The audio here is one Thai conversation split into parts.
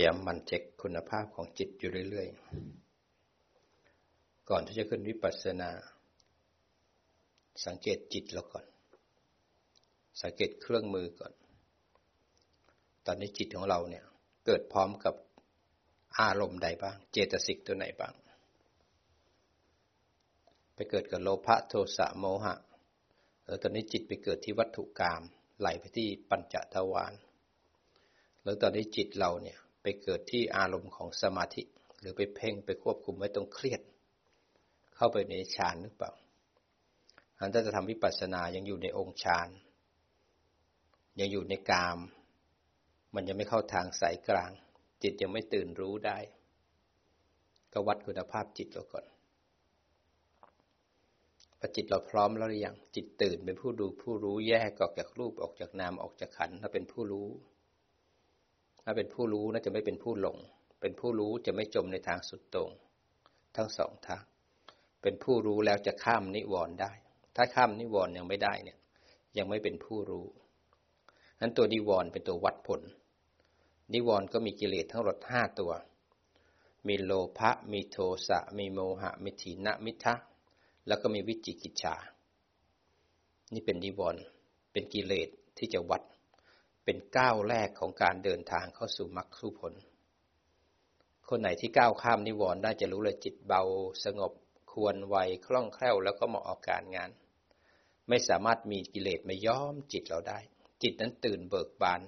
พยายามมันเช็คคุณภาพของจิตอยู่เรื่อยๆ ก่อนที่จะขึ้นวิปัสสนา สังเกตจิตเราก่อน สังเกตเครื่องมือก่อน ตอนนี้จิตของเราเนี่ย เกิดพร้อมกับอารมณ์ใดบ้าง เจตสิกตัวไหนบ้าง ไปเกิดกับโลภะโทสะโมหะเออตอนนี้จิตไปเกิดที่วัตถุกรรมไหลไปที่ปัญจทวารแล้วตอนนี้จิตเราเนี่ย เกิดที่อารมณ์ของสมาธิ หรือไปเพ่งไปควบคุมไว้ตรงเครียด เข้าไปในฌานหรือเปล่าอันถ้าจะทำวิปัสสนายังอยู่ในองค์ฌานยังอยู่ในกาม มันยังไม่เข้าทางสายกลาง จิตยังไม่ตื่นรู้ได้ ก็วัดคุณภาพจิตเราก่อนพอจิตเราพร้อมแล้วหรือยังจิตตื่นเป็นผู้ดูผู้รู้แยกออกจากรูปออกจากนามออกจากขันถ้าเป็นผู้รู้ ถ้าเป็นผู้รู้น่าจะไม่เป็นผู้หลง เป็นผู้รู้จะไม่จมในทางสุดตรง ทั้งสองทาง เป็นผู้รู้แล้วจะข้ามนิวรณ์ได้ ถ้าข้ามนิวรณ์ยังไม่ได้เนี่ย ยังไม่เป็นผู้รู้นั้นตัวนิวรณ์เป็นตัววัดผล นิวรณ์ก็มีกิเลสทั้งหมดห้าตัว มีโลภะ มีโทสะ มีโมหะ มีถีนะมิทะ แล้วก็มีวิจิกิจฉา นี่เป็นนิวรณ์เป็นกิเลสที่จะวัด เป็นก้าวแรกของการเดินทางเข้าสู่มรรคสู่ผล คนไหนที่ก้าวข้ามนิวรณ์ได้จะรู้เลยจิตเบาสงบควรไวคล่องแคล่วแล้วก็เหมาะออกการงาน ไม่สามารถมีกิเลสมาย้อมจิตเราได้ จิตนั้นตื่นเบิกบาน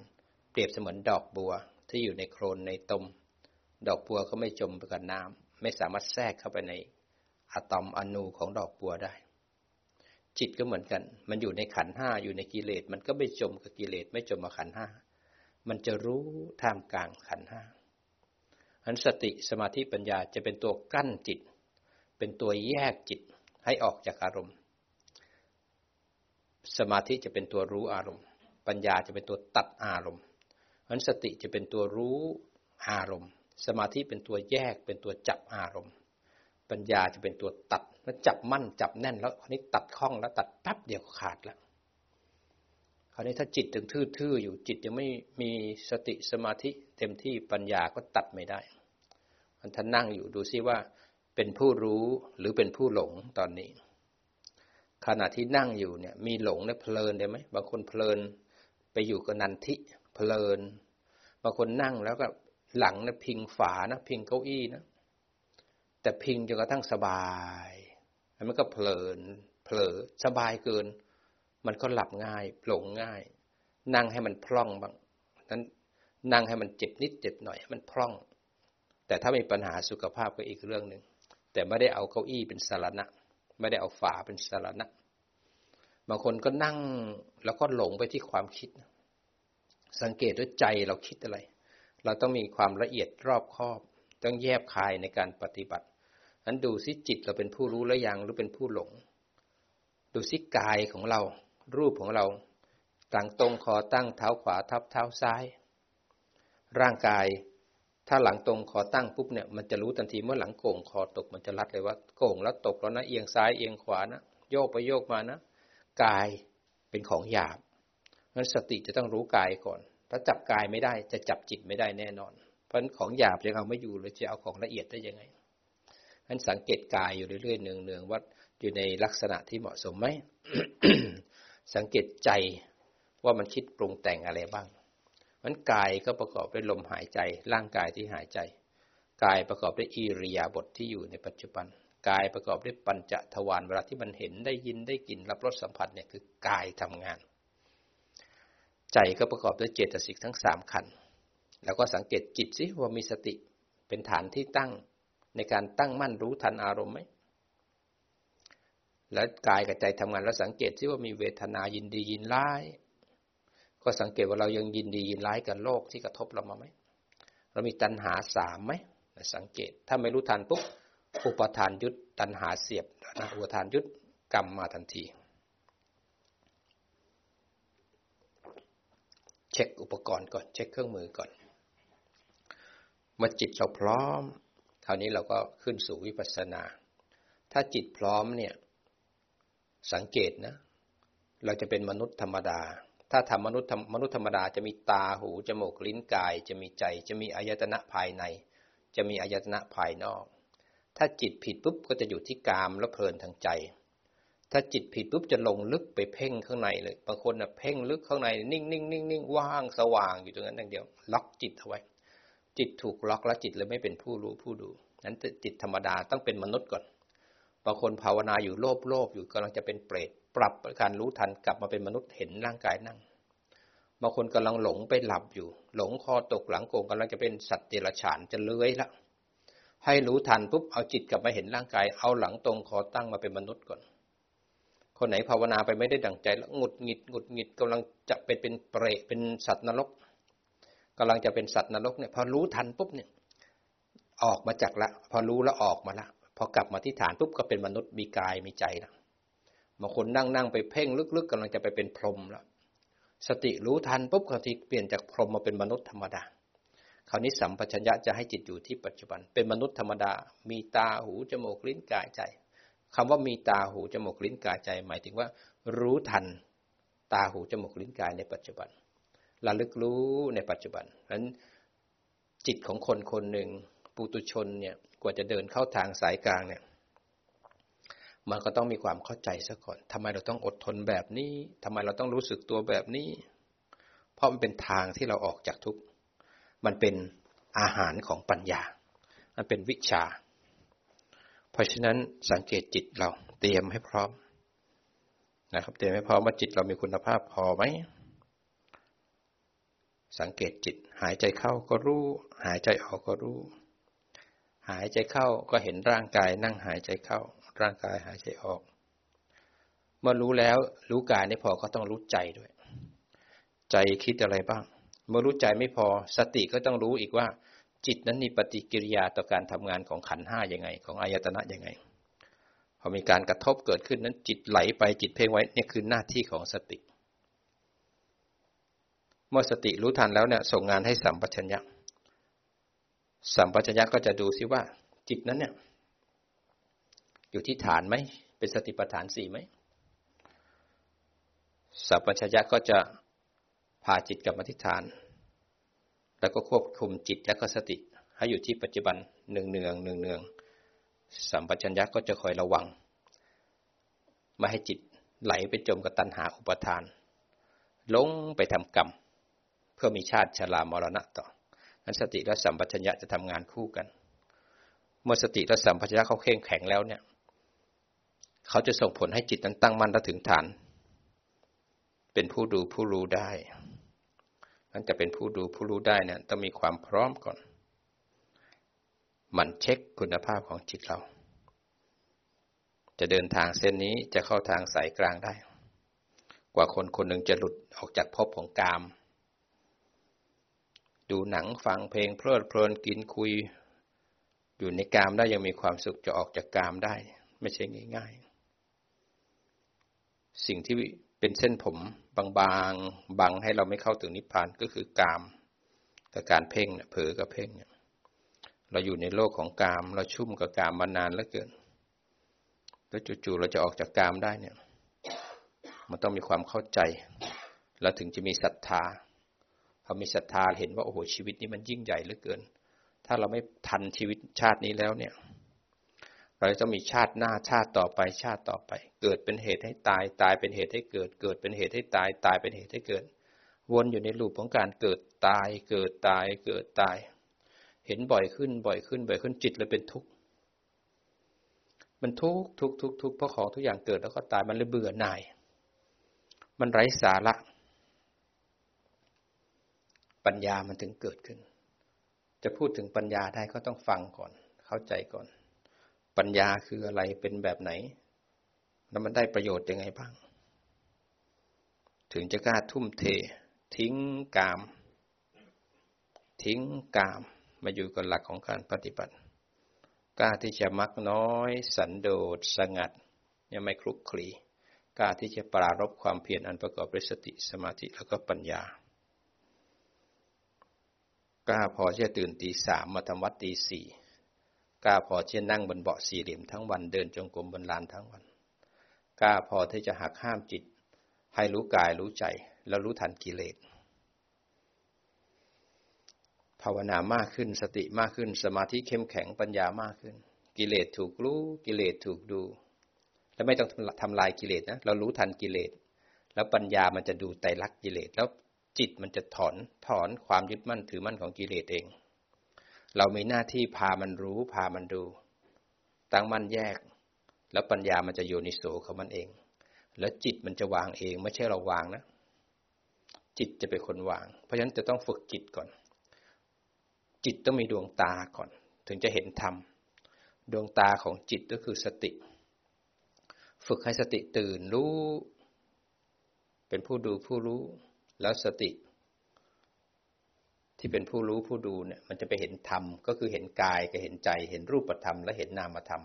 เปรียบเสมือนดอกบัวที่อยู่ในโคลนในตม ดอกบัวก็ไม่จมไปกับน้ำไม่สามารถแทรกเข้าไปในอะตอมอนูของดอกบัวได้ จิตก็เหมือนกัน มันอยู่ในขันห้าอยู่ในกิเลส มันก็ไม่จมกับกิเลส ไม่จมกับขันห้า มันจะรู้ท่ามกลางขันห้าอันสติสมาธิปัญญาจะเป็นตัวกั้นจิต เป็นตัวแยกจิตให้ออกจากอารมณ์ สมาธิจะเป็นตัวรู้อารมณ์ ปัญญาจะเป็นตัวตัดอารมณ์อันสติจะเป็นตัวรู้อารมณ์ สมาธิเป็นตัวแยกเป็นตัวจับอารมณ์ ปัญญาจะเป็นตัวตัดแล้วจับมั่นจับแน่นแล้วคราวนี้ตัดข้องแล้วตัดแป๊บเดียวขาดแล้วคราวนี้ถ้าจิตถึงทื่อๆอยู่จิตยังไม่มีสติสมาธิเต็มที่ปัญญาก็ตัดไม่ได้มันท่านนั่งอยู่ดูซิว่าเป็นผู้รู้หรือเป็นผู้หลงตอนนี้ ขณะที่นั่งอยู่เนี่ย มีหลงเนี่ยเพลินได้ไหมบางคนเพลินไปอยู่กับนันทิเพลินบางคนนั่งแล้วก็หลังนะพิงฝานะพิงเก้าอี้นะ แต่พิงจนกระทั่งสบายแล้วมันก็เพลิน เผลอสบายเกิน มันก็หลับง่ายหลงง่าย นั่งให้มันพร่องบ้างนั้นนั่งให้มันเจ็บนิดเจ็บหน่อยให้มันพร่อง แต่ถ้ามีปัญหาสุขภาพก็อีกเรื่องหนึ่งแต่ไม่ได้เอาเก้าอี้เป็นสารณะ ไม่ได้เอาฝาเป็นสารณะบางคนก็นั่งแล้วก็หลงไปที่ความคิด สังเกตด้วยใจเราคิดอะไร เราต้องมีความละเอียดรอบคอบ ต้องแยบคายในการปฏิบัติ นั้นดูซิจิตเราเป็นผู้รู้แล้วยังหรือเป็นผู้หลง ดูซิกายของเรา รูปของเราตั้งตรงคอตั้งเท้าขวาทับเท้าซ้าย ร่างกาย ถ้าหลังตรงคอตั้งปุ๊บเนี่ยมันจะรู้ทันทีเมื่อหลังโก่งคอตกมันจะรัดเลยว่าโก่งแล้วตกแล้วนะเอียงซ้ายเอียงขวานะโยกไปโยกมานะกายเป็นของหยาบนั้นสติจะต้องรู้กายก่อน ถ้าจับกายไม่ได้จะจับจิตไม่ได้แน่นอน เพราะของหยาบยังเอาไม่อยู่เลยจะเอาของละเอียดได้ยังไง นั้นสังเกตกายอยู่เรื่อยๆเนืองๆว่าอยู่ในลักษณะที่เหมาะสมไหมสังเกตใจว่ามันคิดปรุงแต่งอะไรบ้างมันกายก็ประกอบด้วยลมหายใจ ร่างกายที่หายใจ กายประกอบด้วยอิริยาบถทที่อยู่ในปัจจุบัน กายประกอบด้วยปัญจทวารเวลาที่มันเห็นได้ยินได้กลิ่นรับรสสัมผัสเนี่ยคือกายทำงาน ใจก็ประกอบด้วยเจตสิกทั้งสามขัน แล้วก็สังเกตจิตสิว่ามีสติเป็นฐานที่ตั้ง การตั้งมั่นรู้ทันอารมณ์ไหม แล้วกายกับใจทำงานแล้วสังเกตซิว่ามีเวทนายินดียินร้าย ก็สังเกตว่าเรายังยินดียินร้ายกับโลกที่กระทบเรามาไหม เรามีตัณหาสามไหม สังเกต ถ้าไม่รู้ทันปุ๊บ อุปทานยุตตัณหาเสียบนะอุปทานยุตกรรมมาทันที เช็คอุปกรณ์ก่อน เช็คเครื่องมือก่อน เมื่อจิตเราพร้อม คราวนี้เราก็ขึ้นสู่วิปัสสนา ถ้าจิตพร้อมเนี่ย สังเกตนะ เราจะเป็นมนุษย์ธรรมดา ถ้าทำมนุษย์มนุษย์ธรรมดาจะมีตาหู จมูกลิ้นกาย จะมีใจ จะมีอายตนะภายใน จะมีอายตนะภายนอก ถ้าจิตผิดปุ๊บก็จะอยู่ที่กามและเพลินทางใจ ถ้าจิตผิดปุ๊บจะลงลึกไปเพ่งข้างในเลย บางคนนะเพ่งลึกข้างใน นิ่งนิ่งนิ่งนิ่งว่างสว่างอยู่ตรงนั้นอย่างเดียว ล็อกจิตเอาไว้ จิตถูกล็อกแล้วจิตเลยไม่เป็นผู้รู้ผู้ดู นั้นจิตธรรมดาต้องเป็นมนุษย์ก่อนบางคนภาวนาอยู่โลภโลภอยู่กำลังจะเป็นเปรตปรับการรู้ทันกลับมาเป็นมนุษย์เห็นร่างกายนั่งบางคนกำลังหลงไปหลับอยู่ หลงคอตกหลังโกงกำลังจะเป็นสัตว์เดรัจฉานจะเลื้อยละให้รู้ทันปุ๊บเอาจิตกลับมาเห็นร่างกาย เอาหลังตรงคอตั้งมาเป็นมนุษย์ก่อน คนไหนภาวนาไปไม่ได้ดั่งใจแล้วหงุดหงิดหงุดหงิดกำลังจะเป็นเป็นเปรตเป็นสัตว์นรก กำลังจะเป็นสัตว์นรกเนี่ยพอรู้ทันปุ๊บเนี่ยออกมาจากละ พอรู้แล้วออกมาละ พอกลับมาที่ฐานปุ๊บก็เป็นมนุษย์มีกายมีใจละบางคนนั่งนั่งไปเพ่งลึกๆกำลังจะไปเป็นพรหมล้วสติรู้ทันปุ๊บคราวนี้เปลี่ยนจากพรหมมาเป็นมนุษย์ธรรมดาคราวนี้สัมปชัญญะจะให้จิตอยู่ที่ปัจจุบัน เป็นมนุษย์ธรรมดา มีตาหูจมูกลิ้นกายใจคำว่ามีตาหูจมูกลิ้นกายใจ หมายถึงว่า รู้ทันตาหูจมูกลิ้นกายในปัจจุบัน ระลึกรู้ในปัจจุบันเพราะนั้นจิตของคนคนหนึ่งปุตุชนเนี่ยกว่าจะเดินเข้าทางสายกลางเนี่ย มันก็ต้องมีความเข้าใจซะก่อนทำไมเราต้องอดทนแบบนี้ทำไมเราต้องรู้สึกตัวแบบนี้ เพราะมันเป็นทางที่เราออกจากทุกข์มันเป็นอาหารของปัญญา มันเป็นวิชา เพราะฉะนั้นสังเกตจิตเราเตรียมให้พร้อมนะครับ เตรียมให้พร้อมว่าจิตเรามีคุณภาพพอไหม สังเกตจิต หายใจเข้าก็รู้ หายใจออกก็รู้ หายใจเข้าก็เห็นร่างกายนั่งหายใจเข้า ร่างกายหายใจออก เมื่อรู้แล้วรู้กายไม่พอก็ต้องรู้ใจด้วย ใจคิดอะไรบ้าง เมื่อรู้ใจไม่พอสติก็ต้องรู้อีกว่า จิตนั้นมีปฏิกิริยาต่อการทำงานของขันห้ายังไง ของอายตนะยังไงพอมีการกระทบเกิดขึ้นนั้นจิตไหลไปจิตเพ่งไว้นี่คือหน้าที่ของสติ เมื่อสติรู้ทันแล้วเนี่ยส่งงานให้สัมปชัญญะ สัมปชัญญะก็จะดูซิว่า จิตนั้นเนี่ย อยู่ที่ฐานไหมเป็นสติปัฏฐานสี่ไหมสัพพัญญะก็จะพาจิตกลับมาที่ฐาน แล้วก็ควบคุมจิตและก็สติ ให้อยู่ที่ปัจจุบันหนึ่งเนืองหนึ่งเนืองสัมปชัญญะก็จะคอยระวัง ไม่ให้จิตไหลไปจมกับตัณหาอุปทาน ลงไปทำกรรม พื่อมีชาติชรามรณะต่อนั้นสติและสัมปชัญญะจะทำงานคู่กัน เมื่อสติและสัมปชัญญะเขาเข้มแข็งแล้วเนี่ย เขาจะส่งผลให้จิตนั้นตั้งมั่นและถึงฐาน เป็นผู้ดูผู้รู้ได้นั้นจะเป็นผู้ดูผู้รู้ได้เนี่ยต้องมีความพร้อมก่อน มันเช็คคุณภาพของจิตเรา จะเดินทางเส้นนี้จะเข้าทางสายกลางได้ กว่าคนคนหนึ่งจะหลุดออกจากภพของกาม ดูหนังฟังเพลงเพลิดเพลินกินคุย อยู่ในกามได้ยังมีความสุขจะออกจากกามได้ ไม่ใช่ง่าย ๆ สิ่งที่เป็นเส้นผมบางๆบังให้เราไม่เข้าถึงนิพพานก็คือกามกับการเพ่งเนี่ยเผลอกับเพ่งเนี่ยเราอยู่ในโลกของกาม เราชุ่มกับกามมานานแล้วเกินแล้วจู่ๆเราจะออกจากกามได้เนี่ย มันต้องมีความเข้าใจ แล้วถึงจะมีศรัทธา พอมีศรัทธาเห็นว่าโอ้โหชีวิตนี้มันยิ่งใหญ่เหลือเกิน ถ้าเราไม่ทันชีวิตชาตินี้แล้วเนี่ย เราจะมีชาติหน้าชาติต่อไปชาติต่อไป เกิดเป็นเหตุให้ตายตายเป็นเหตุให้เกิด เกิดเป็นเหตุให้ตายตายเป็นเหตุให้เกิด วนอยู่ในลูปของการเกิดตาย เกิดตายเกิดตาย เห็นบ่อยขึ้นบ่อยขึ้นบ่อยขึ้นจิตเลยเป็นทุกข์มันทุกข์ทุกข์ทุกข์ทุกข์เพราะของทุกอย่างเกิดแล้วก็ตายมันเลยเบื่อหน่าย มันไร้สาระ ปัญญามันถึงเกิดขึ้น จะพูดถึงปัญญาได้ก็ต้องฟังก่อน เข้าใจก่อน ปัญญาคืออะไรเป็นแบบไหน แล้วมันได้ประโยชน์ยังไงบ้าง ถึงจะกล้าทุ่มเท ทิ้งกาม ทิ้งกาม มาอยู่กับหลักของการปฏิบัติ กล้าที่จะมักน้อย สันโดษสงัด ยังไม่คลุกคลีกล้าที่จะปรารบความเพียรอันประกอบด้วยสติสมาธิแล้วก็ปัญญา กล้าพอที่จะตื่นตีสามมาทำวัดตีสี่กล้าพอที่จะนั่งบนเบาะสี่เหลี่ยมทั้งวันเดินจงกรมบนลานทั้งวัน กล้าพอที่จะหักห้ามจิต ให้รู้กายรู้ใจเรารู้ทันกิเลสภาวนามากขึ้นสติมากขึ้น สมาธิเข้มแข็งปัญญามากขึ้น กิเลสถูกรู้กิเลสถูกดู แล้วไม่ต้องทำลายกิเลสนะเรารู้ทันกิเลสแล้วปัญญามันจะดูไตรลักษณ์กิเลสแล้ว จิตมันจะถอนถอนความยึดมั่นถือมั่นของกิเลสเอง เรามีหน้าที่พามันรู้พามันดู ตั้งมั่นแยก แล้วปัญญามันจะโยนิโสของมันเอง แล้วจิตมันจะวางเอง ไม่ใช่เราวางนะ จิตจะเป็นคนวาง เพราะฉะนั้นจะต้องฝึกจิตก่อน จิตต้องมีดวงตาก่อน ถึงจะเห็นธรรมดวงตาของจิตก็คือสติ ฝึกให้สติตื่นรู้ เป็นผู้ดูผู้รู้ แล้วสติ ที่เป็นผู้รู้ผู้ดูเนี่ยมันจะไปเห็นธรรมก็คือเห็นกายกับเห็นใจ เห็นรูปธรรมและเห็นนามธรรม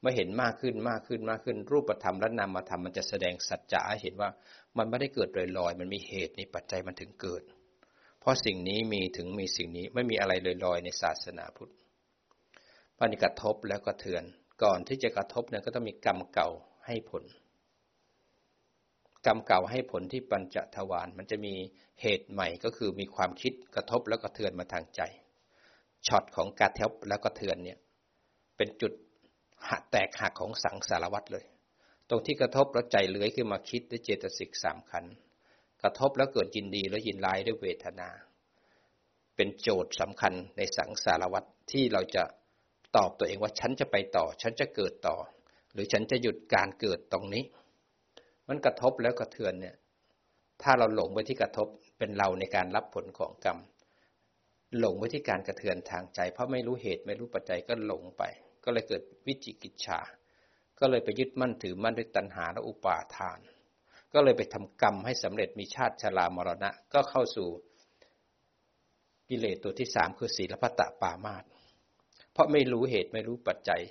เมื่อเห็นมากขึ้นมากขึ้นมากขึ้น รูปธรรมและนามธรรมมันจะแสดงสัจจะให้เห็นว่ามันไม่ได้เกิดลอยๆมันมีเหตุในปัจจัยมันถึงเกิด เพราะสิ่งนี้มีถึงมีสิ่งนี้ไม่มีอะไรลอยๆในศาสนาพุทธมันกระทบแล้วก็เทือน ก่อนที่จะกระทบเนี่ยก็ต้องมีกรรมเก่าให้ผล กรรมเก่าให้ผลที่ปัญจทวารมันจะมีเหตุใหม่ก็คือมีความคิดกระทบแล้วก็เทือนมาทางใจช็อตของการทบแล้วก็เทือนเนี่ย เป็นจุดหักแตกหักของสังสารวัตรเลย ตรงที่กระทบแล้วใจเลื้อยขึ้นมาคิดด้วยเจตสิกสามขันกระทบแล้วเกิดยินดีแล้วยินร้ายด้วยเวทนา เป็นโจทย์สำคัญในสังสารวัตรที่เราจะตอบตัวเองว่าฉันจะไปต่อ ฉันจะเกิดต่อ หรือฉันจะหยุดการเกิดตรงนี้ มันกระทบแล้วกระเทือนเนี่ย ถ้าเราหลงไปที่กระทบเป็นเราในการรับผลของกรรม หลงไปที่การกระเทือนทางใจ เพราะไม่รู้เหตุไม่รู้ปัจจัยก็หลงไป ก็เลยเกิดวิจิกิจฉา ก็เลยไปยึดมั่นถือมั่นด้วยตัณหาและอุปาทาน ก็เลยไปทำกรรมให้สำเร็จมีชาติชรามรณะ ก็เข้าสู่กิเลสตัวที่สามคือศีลพัตตปามาตเพราะไม่รู้เหตุไม่รู้ปัจจัย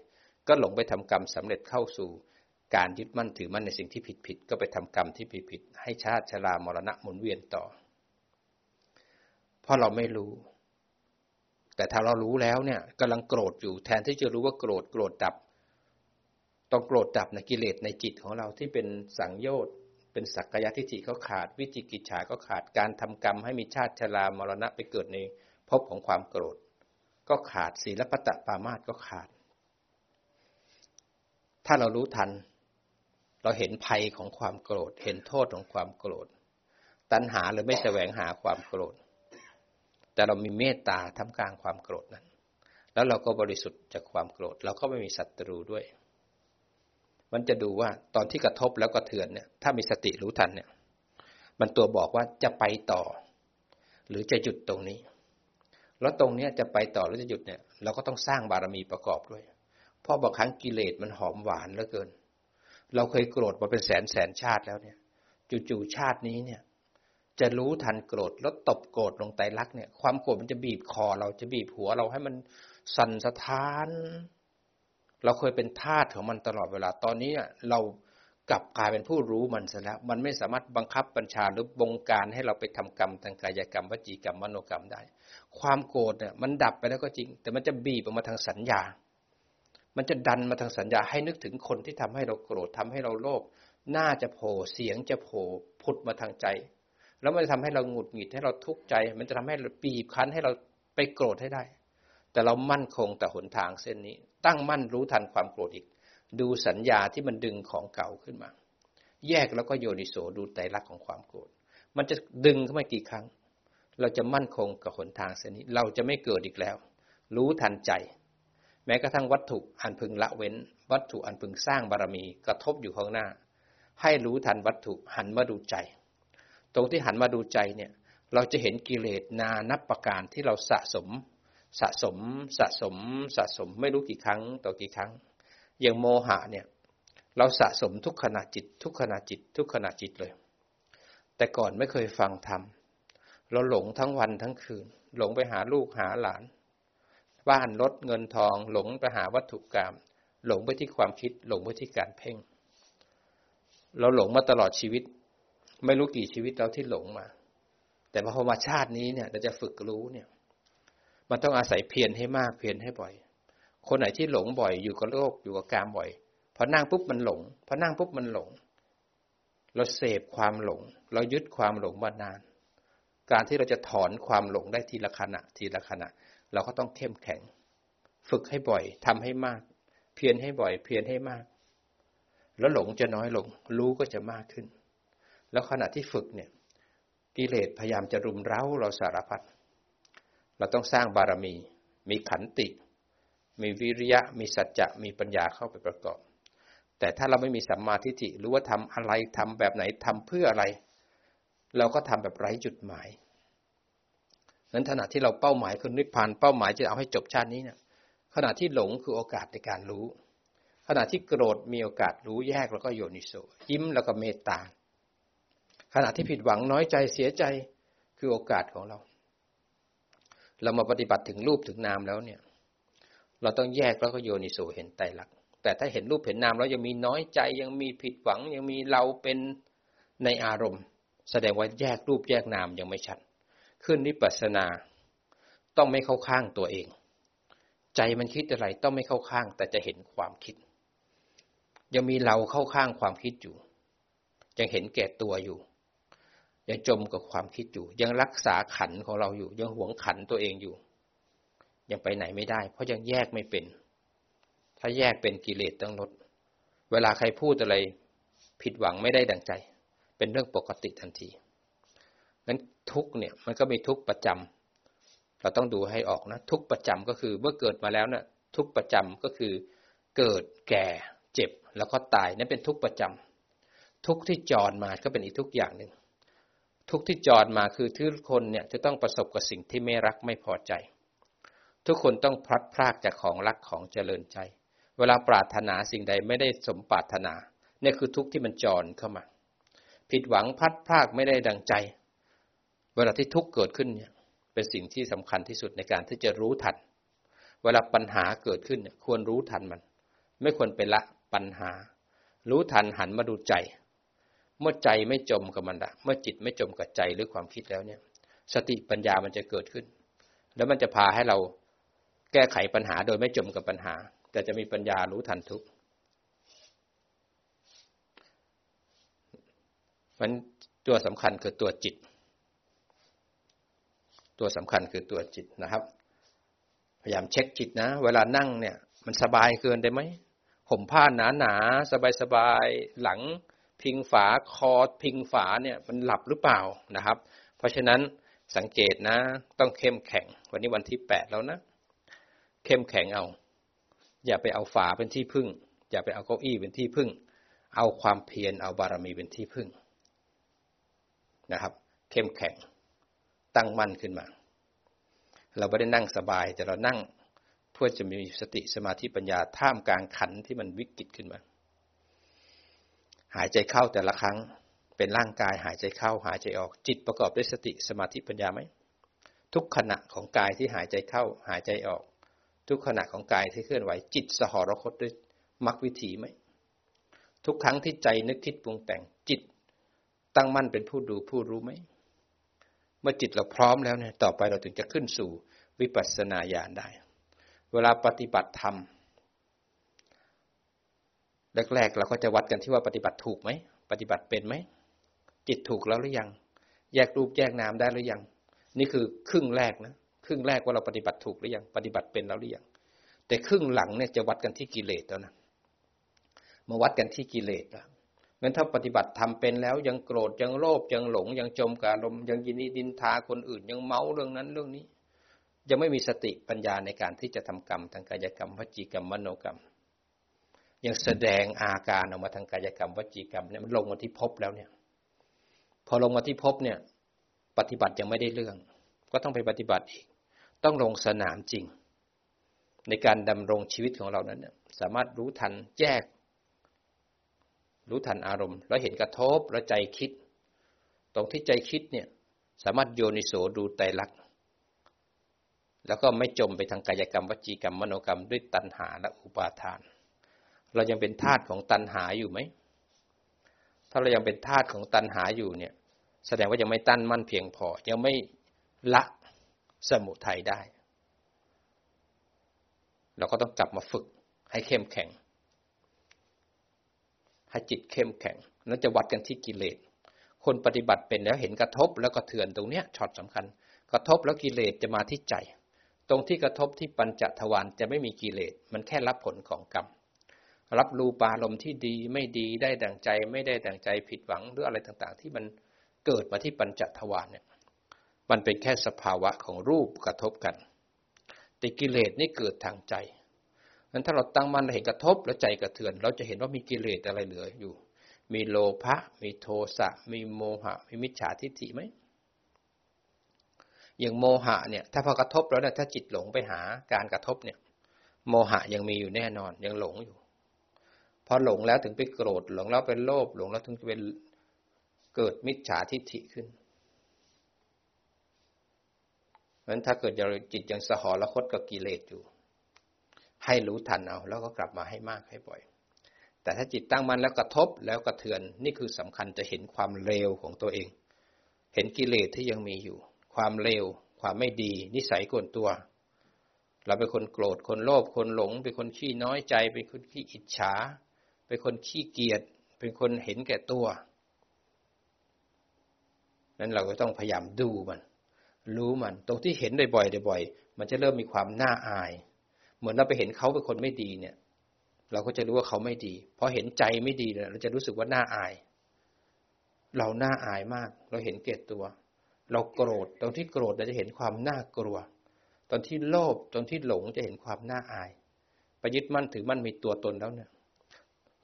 ก็หลงไปทำกรรมสำเร็จเข้าสู่ การยึดมั่นถือมั่นในสิ่งที่ผิดผิดก็ไปทำกรรมที่ผิดผิดให้ชาติชรามรณะหมุนเวียนต่อ เพราะเราไม่รู้ แต่ถ้าเรารู้แล้วเนี่ยกำลังโกรธอยู่แทนที่จะรู้ว่าโกรธโกรธดับ ต้องโกรธดับในกิเลสในจิตของเราที่เป็นสังโยชน์เป็นสักกายทิฏฐิเขาขาด วิจิกิจฉาก็ขาดการทำกรรมให้มีชาติชรามรณะไปเกิดในภพของความโกรธ ก็ขาดศีลปตะปามาตก็ขาด ถ้าเรารู้ทัน เราเห็นภัยของความโกรธ เห็นโทษของความโกรธ ตัณหาหรือไม่แสวงหาความโกรธ แต่เรามีเมตตาทำกลางความโกรธนั้น แล้วเราก็บริสุทธิ์จากความโกรธ เราก็ไม่มีศัตรูด้วย มันจะดูว่าตอนที่กระทบแล้วก็เถือนเนี่ย ถ้ามีสติรู้ทันเนี่ย มันตัวบอกว่าจะไปต่อ หรือจะหยุดตรงนี้ แล้วตรงนี้จะไปต่อหรือจะหยุดเนี่ย เราก็ต้องสร้างบารมีประกอบด้วย เพราะบางครั้งกิเลสมันหอมหวานเหลือเกิน เราเคยโกรธมาเป็นแสนแสนชาติแล้วเนี่ย จู่ๆชาตินี้เนี่ย จะรู้ทันโกรธแล้วตบโกรธลงไตรักเนี่ย ความโกรธมันจะบีบคอ เราจะบีบหัวเราให้มันสั่นสะท้าน เราเคยเป็นทาสของมันตลอดเวลาตอนนี้เรากลับกลายเป็นผู้รู้มันซะแล้ว มันไม่สามารถบังคับบัญชาหรือบงการให้เราไปทำกรรมทางกายกรรมวจีกรรมมโนกรรมได้ ความโกรธเนี่ยมันดับไปแล้วก็จริง แต่มันจะบีบออกมาทางสัญญา มันจะดันมาทางสัญญาให้นึกถึงคนที่ทำให้เราโกรธทำให้เราโลภหน้าจะโผล่เสียงจะโผล่พุดมาทางใจ แล้วมันจะทำให้เราหงุดหงิดให้เราทุกข์ใจ มันจะทำให้เราปีบคั้นให้เราไปโกรธให้ได้ แต่เรามั่นคงแต่หนทางเส้นนี้ ตั้งมั่นรู้ทันความโกรธอีก ดูสัญญาที่มันดึงของเก่าขึ้นมา แยกแล้วก็โยนิโสดูไตรลักษณ์ของความโกรธ มันจะดึงเข้ามากี่ครั้ง เราจะมั่นคงกับหนทางเส้นนี้ เราจะไม่เกิดอีกแล้ว รู้ทันใจ แม้กระทั่งวัตถุอันพึงละเว้น วัตถุอันพึงสร้างบารมีกระทบอยู่ข้างหน้า ให้รู้ทันวัตถุหันมาดูใจ ตรงที่หันมาดูใจเนี่ย เราจะเห็นกิเลสนานับประการที่เราสะสม สะสมสะสมสะสมไม่รู้กี่ครั้งต่อกี่ครั้ง อย่างโมหะเนี่ย เราสะสมทุกขณะจิต ทุกขณะจิต ทุกขณะจิตเลย แต่ก่อนไม่เคยฟังธรรมเราหลงทั้งวันทั้งคืน หลงไปหาลูกหาหลาน บ้านรถเงินทอง หลงไปหาวัตถุกรรม หลงไปที่ความคิด หลงไปที่การเพ่ง เราหลงมาตลอดชีวิต ไม่รู้กี่ชีวิตเราที่หลงมา แต่พอมาชาตินี้เนี่ย เราจะฝึกรู้เนี่ย มันต้องอาศัยเพียรให้มากเพียรให้บ่อย คนไหนที่หลงบ่อยอยู่กับโลกอยู่กับกามบ่อยพอนั่งปุ๊บมันหลงพอนั่งปุ๊บมันหลง เราเสพความหลง เรายึดความหลงมานาน การที่เราจะถอนความหลงได้ทีละขณะทีละขณะ เราก็ต้องเข้มแข็ง ฝึกให้บ่อยทำให้มาก เพียรให้บ่อย เพียรให้มาก แล้วหลงจะน้อยลง รู้ก็จะมากขึ้น แล้วขณะที่ฝึกเนี่ย กิเลสพยายามจะรุมเร้าเราสารพัดเราต้องสร้างบารมี มีขันติ มีวิริยะ มีสัจจะ มีปัญญาเข้าไปประกอบ แต่ถ้าเราไม่มีสัมมาทิฏฐิรู้ว่าทำอะไรทำแบบไหนทำเพื่ออะไร เราก็ทำแบบไร้จุดหมาย นั้นขณะที่เราเป้าหมายคือนิพพานเป้าหมายจะเอาให้จบชาตินี้เนี่ยขณะที่หลงคือโอกาสในการรู้ ขณะที่โกรธมีโอกาสรู้แยกแล้วก็โยนิโสยิ้มแล้วก็เมตตา ขณะที่ผิดหวังน้อยใจเสียใจคือโอกาสของเรา เรามาปฏิบัติถึงรูปถึงนามแล้วเนี่ย เราต้องแยกแล้วก็โยนิโสเห็นไตรลักษณ์แต่ถ้าเห็นรูปเห็นนามแล้วยังมีน้อยใจยังมีผิดหวังยังมีเราเป็นในอารมณ์ แสดงว่าแยกรูปแยกนามยังไม่ชัด ขึ้นนิปัสนา ต้องไม่เข้าข้างตัวเอง ใจมันคิดอะไรต้องไม่เข้าข้าง แต่จะเห็นความคิด ยังมีเราเข้าข้างความคิดอยู่ ยังเห็นแก่ตัวอยู่ ยังจมกับความคิดอยู่ ยังรักษาขันของเราอยู่ ยังหวงขันตัวเองอยู่ ยังไปไหนไม่ได้ เพราะยังแยกไม่เป็น ถ้าแยกเป็นกิเลสต้องลด เวลาใครพูดอะไร ผิดหวังไม่ได้ดังใจ เป็นเรื่องปกติทันที นั้นทุกเนี่ยมันก็มีทุกประจำเราต้องดูให้ออกนะ ทุกประจำก็คือเมื่อเกิดมาแล้วนะ่ะทุกประจำก็คือ เกิดแก่เจ็บแล้วก็ตายนั่นเป็นทุกประจำทุกที่จรมาก็เป็นอีกทุกอย่างหนึ่งทุกที่จรมาคือทุกคนเนี่ยจะต้องประสบกับสิ่งที่ไม่รักไม่พอใจ ทุกคนต้องพลัดพรากจากของรักของเจริญใจ เวลาปรารถนาสิ่งใดไม่ได้สมปรารถนาเนี่ยคือทุกที่มันจรเข้ามา ผิดหวังพลัดพลากไม่ได้ดังใจ เวลาที่ทุกข์เกิดขึ้นเนี่ย เป็นสิ่งที่สำคัญที่สุดในการที่จะรู้ทัน เวลาปัญหาเกิดขึ้นเนี่ยควรรู้ทันมัน ไม่ควรไปละปัญหา รู้ทันหันมาดูใจ เมื่อใจไม่จมกับมันละเมื่อจิตไม่จมกับใจหรือความคิดแล้วเนี่ย สติปัญญามันจะเกิดขึ้น แล้วมันจะพาให้เราแก้ไขปัญหาโดยไม่จมกับปัญหา แต่จะมีปัญญารู้ทันทุกมันตัวสำคัญคือตัวจิต ตัวสำคัญคือตัวจิตนะครับ พยายามเช็คจิตนะ เวลานั่งเนี่ย มันสบายเกินได้ไหมห่มผ้าหนาหนาสบายสบายหลังพิงฝาคอพิงฝาเนี่ยมันหลับหรือเปล่านะครับ เพราะฉะนั้นสังเกตนะ ต้องเข้มแข็ง วันนี้วันที่แปดแล้วนะ เข้มแข็งเอา อย่าไปเอาฝาเป็นที่พึ่ง อย่าไปเอาเก้าอี้เป็นที่พึ่ง เอาความเพียรเอาบารมีเป็นที่พึ่งนะครับ เข้มแข็ง ตั้งมั่นขึ้นมา เราไม่ได้นั่งสบาย แต่เรานั่งเพื่อจะมีสติสมาธิปัญญาท่ามกลางขันที่มันวิกฤตขึ้นมา หายใจเข้าแต่ละครั้งเป็นร่างกายหายใจเข้าหายใจออกจิตประกอบด้วยสติสมาธิปัญญาไหมทุกขณะของกายที่หายใจเข้าหายใจออก ทุกขณะของกายที่เคลื่อนไหว จิตสหรคตด้วยมรรควิถีไหมทุกครั้งที่ใจนึกคิดปรุงแต่งจิต ตั้งมั่นเป็นผู้ดูผู้รู้ไหม เมื่อจิตเราพร้อมแล้วเนี่ยต่อไปเราถึงจะขึ้นสู่วิปัสสนาญาณได้ เวลาปฏิบัติธรรมแรกๆเราก็จะวัดกันที่ว่าปฏิบัติถูกไหมปฏิบัติเป็นไหมจิตถูกแล้วหรือยัง แยกรูปแยกนามได้หรือยัง นี่คือครึ่งแรกนะครึ่งแรกว่าเราปฏิบัติถูกหรือยัง ปฏิบัติเป็นแล้วหรือยัง แต่ครึ่งหลังเนี่ยจะวัดกันที่กิเลสแล้วนะมาวัดกันที่กิเลสแล้ว งั้นถ้าปฏิบัติทำเป็นแล้วยังโกรธยังโลภยังหลง ยังจมกาลมยังยินดีดินทาคนอื่น ยังเมาเรื่องนั้นเรื่องนี้ ยังไม่มีสติปัญญาในการที่จะทำกรรมทางกายกรรมวจีกรรมมโนกรรม ยังแสดงอาการออกมาทางกายกรรมวจีกรรมเนี่ยมันลงมาที่พบแล้วเนี่ย พอลงมาที่พบเนี่ย ปฏิบัติยังไม่ได้เรื่อง ก็ต้องไปปฏิบัติอีก ต้องลงสนามจริง ในการดำรงชีวิตของเรานั้นสามารถรู้ทันแยก รู้ทันอารมณ์ แล้วเห็นกระทบแล้วใจคิด ตรงที่ใจคิดเนี่ย สามารถโยนิโสดูไตรลักษณ์แล้วก็ไม่จมไปทางกายกรรมวจีกรรมมโนกรรมด้วยตัณหาและอุปาทาน เรายังเป็นทาสของตัณหาอยู่ไหม ถ้าเรายังเป็นทาสของตัณหาอยู่เนี่ย แสดงว่ายังไม่ตั้นมั่นเพียงพอ ยังไม่ละสมุทัยได้ เราก็ต้องกลับมาฝึกให้เข้มแข็ง ให้จิตเข้มแข็ง นั่นจะวัดกันที่กิเลส คนปฏิบัติเป็นแล้วเห็นกระทบแล้วก็เถื่อนตรงเนี้ยช็อตสำคัญ กระทบแล้วกิเลสจะมาที่ใจ ตรงที่กระทบที่ปัญจทวารจะไม่มีกิเลส มันแค่รับผลของกรรม รับรูปารมณ์ที่ดีไม่ดีได้ดังใจ ไม่ได้ดังใจผิดหวังหรืออะไรต่างๆ ที่มันเกิดมาที่ปัญจทวารเนี่ย มันเป็นแค่สภาวะของรูปกระทบกัน แต่กิเลสนี่เกิดทางใจ นั้นถ้าเราตั้งมั่นเห็นกระทบแล้วใจกระเทือน เราจะเห็นว่ามีกิเลสอะไรเหลืออยู่ มีโลภะมีโทสะมีโมหะ มีมิจฉาทิฏฐิไหมอย่างโมหะเนี่ยถ้าพอกระทบแล้วเนี่ยถ้าจิตหลงไปหาการกระทบเนี่ย โมหะยังมีอยู่แน่นอนยังหลงอยู่ พอหลงแล้วถึงไปโกรธหลงแล้วเป็นโลภหลงแล้วถึงจะเป็นเกิดมิจฉาทิฏฐิขึ้นเพราะฉะนั้นถ้าเกิดจิตยังสหรคตกับกิเลสอยู่ ให้รู้ทันเอา แล้วก็กลับมาให้มากให้บ่อย แต่ถ้าจิตตั้งมันแล้วกระทบแล้วกระเทือนนี่คือสำคัญจะเห็นความเลวของตัวเอง เห็นกิเลสที่ยังมีอยู่ ความเลวความไม่ดี นิสัยกวนตัว เราเป็นคนโกรธคนโลภคนหลง เป็นคนขี้น้อยใจ เป็นคนขี้อิจฉา เป็นคนขี้เกียจเป็นคนเห็นแก่ตัวนั้นเราก็ต้องพยายามดูมัน รู้มัน ตรงที่เห็นบ่อยๆบ่อยๆมันจะเริ่มมีความน่าอาย เหมือนเราไปเห็นเขาเป็นคนไม่ดีเนี่ย เราก็จะรู้ว่าเขาไม่ดีพอเห็นใจไม่ดีเนี่ยเราจะรู้สึกว่าน่าอาย เราน่าอายมาก เราเห็นเกลียดตัว เราโกรธตอนที่โกรธเราจะเห็นความน่ากลัว ตอนที่โลภตอนที่หลงจะเห็นความน่าอายประยึดมั่นถือมั่นมีตัวตนแล้วเนี่ย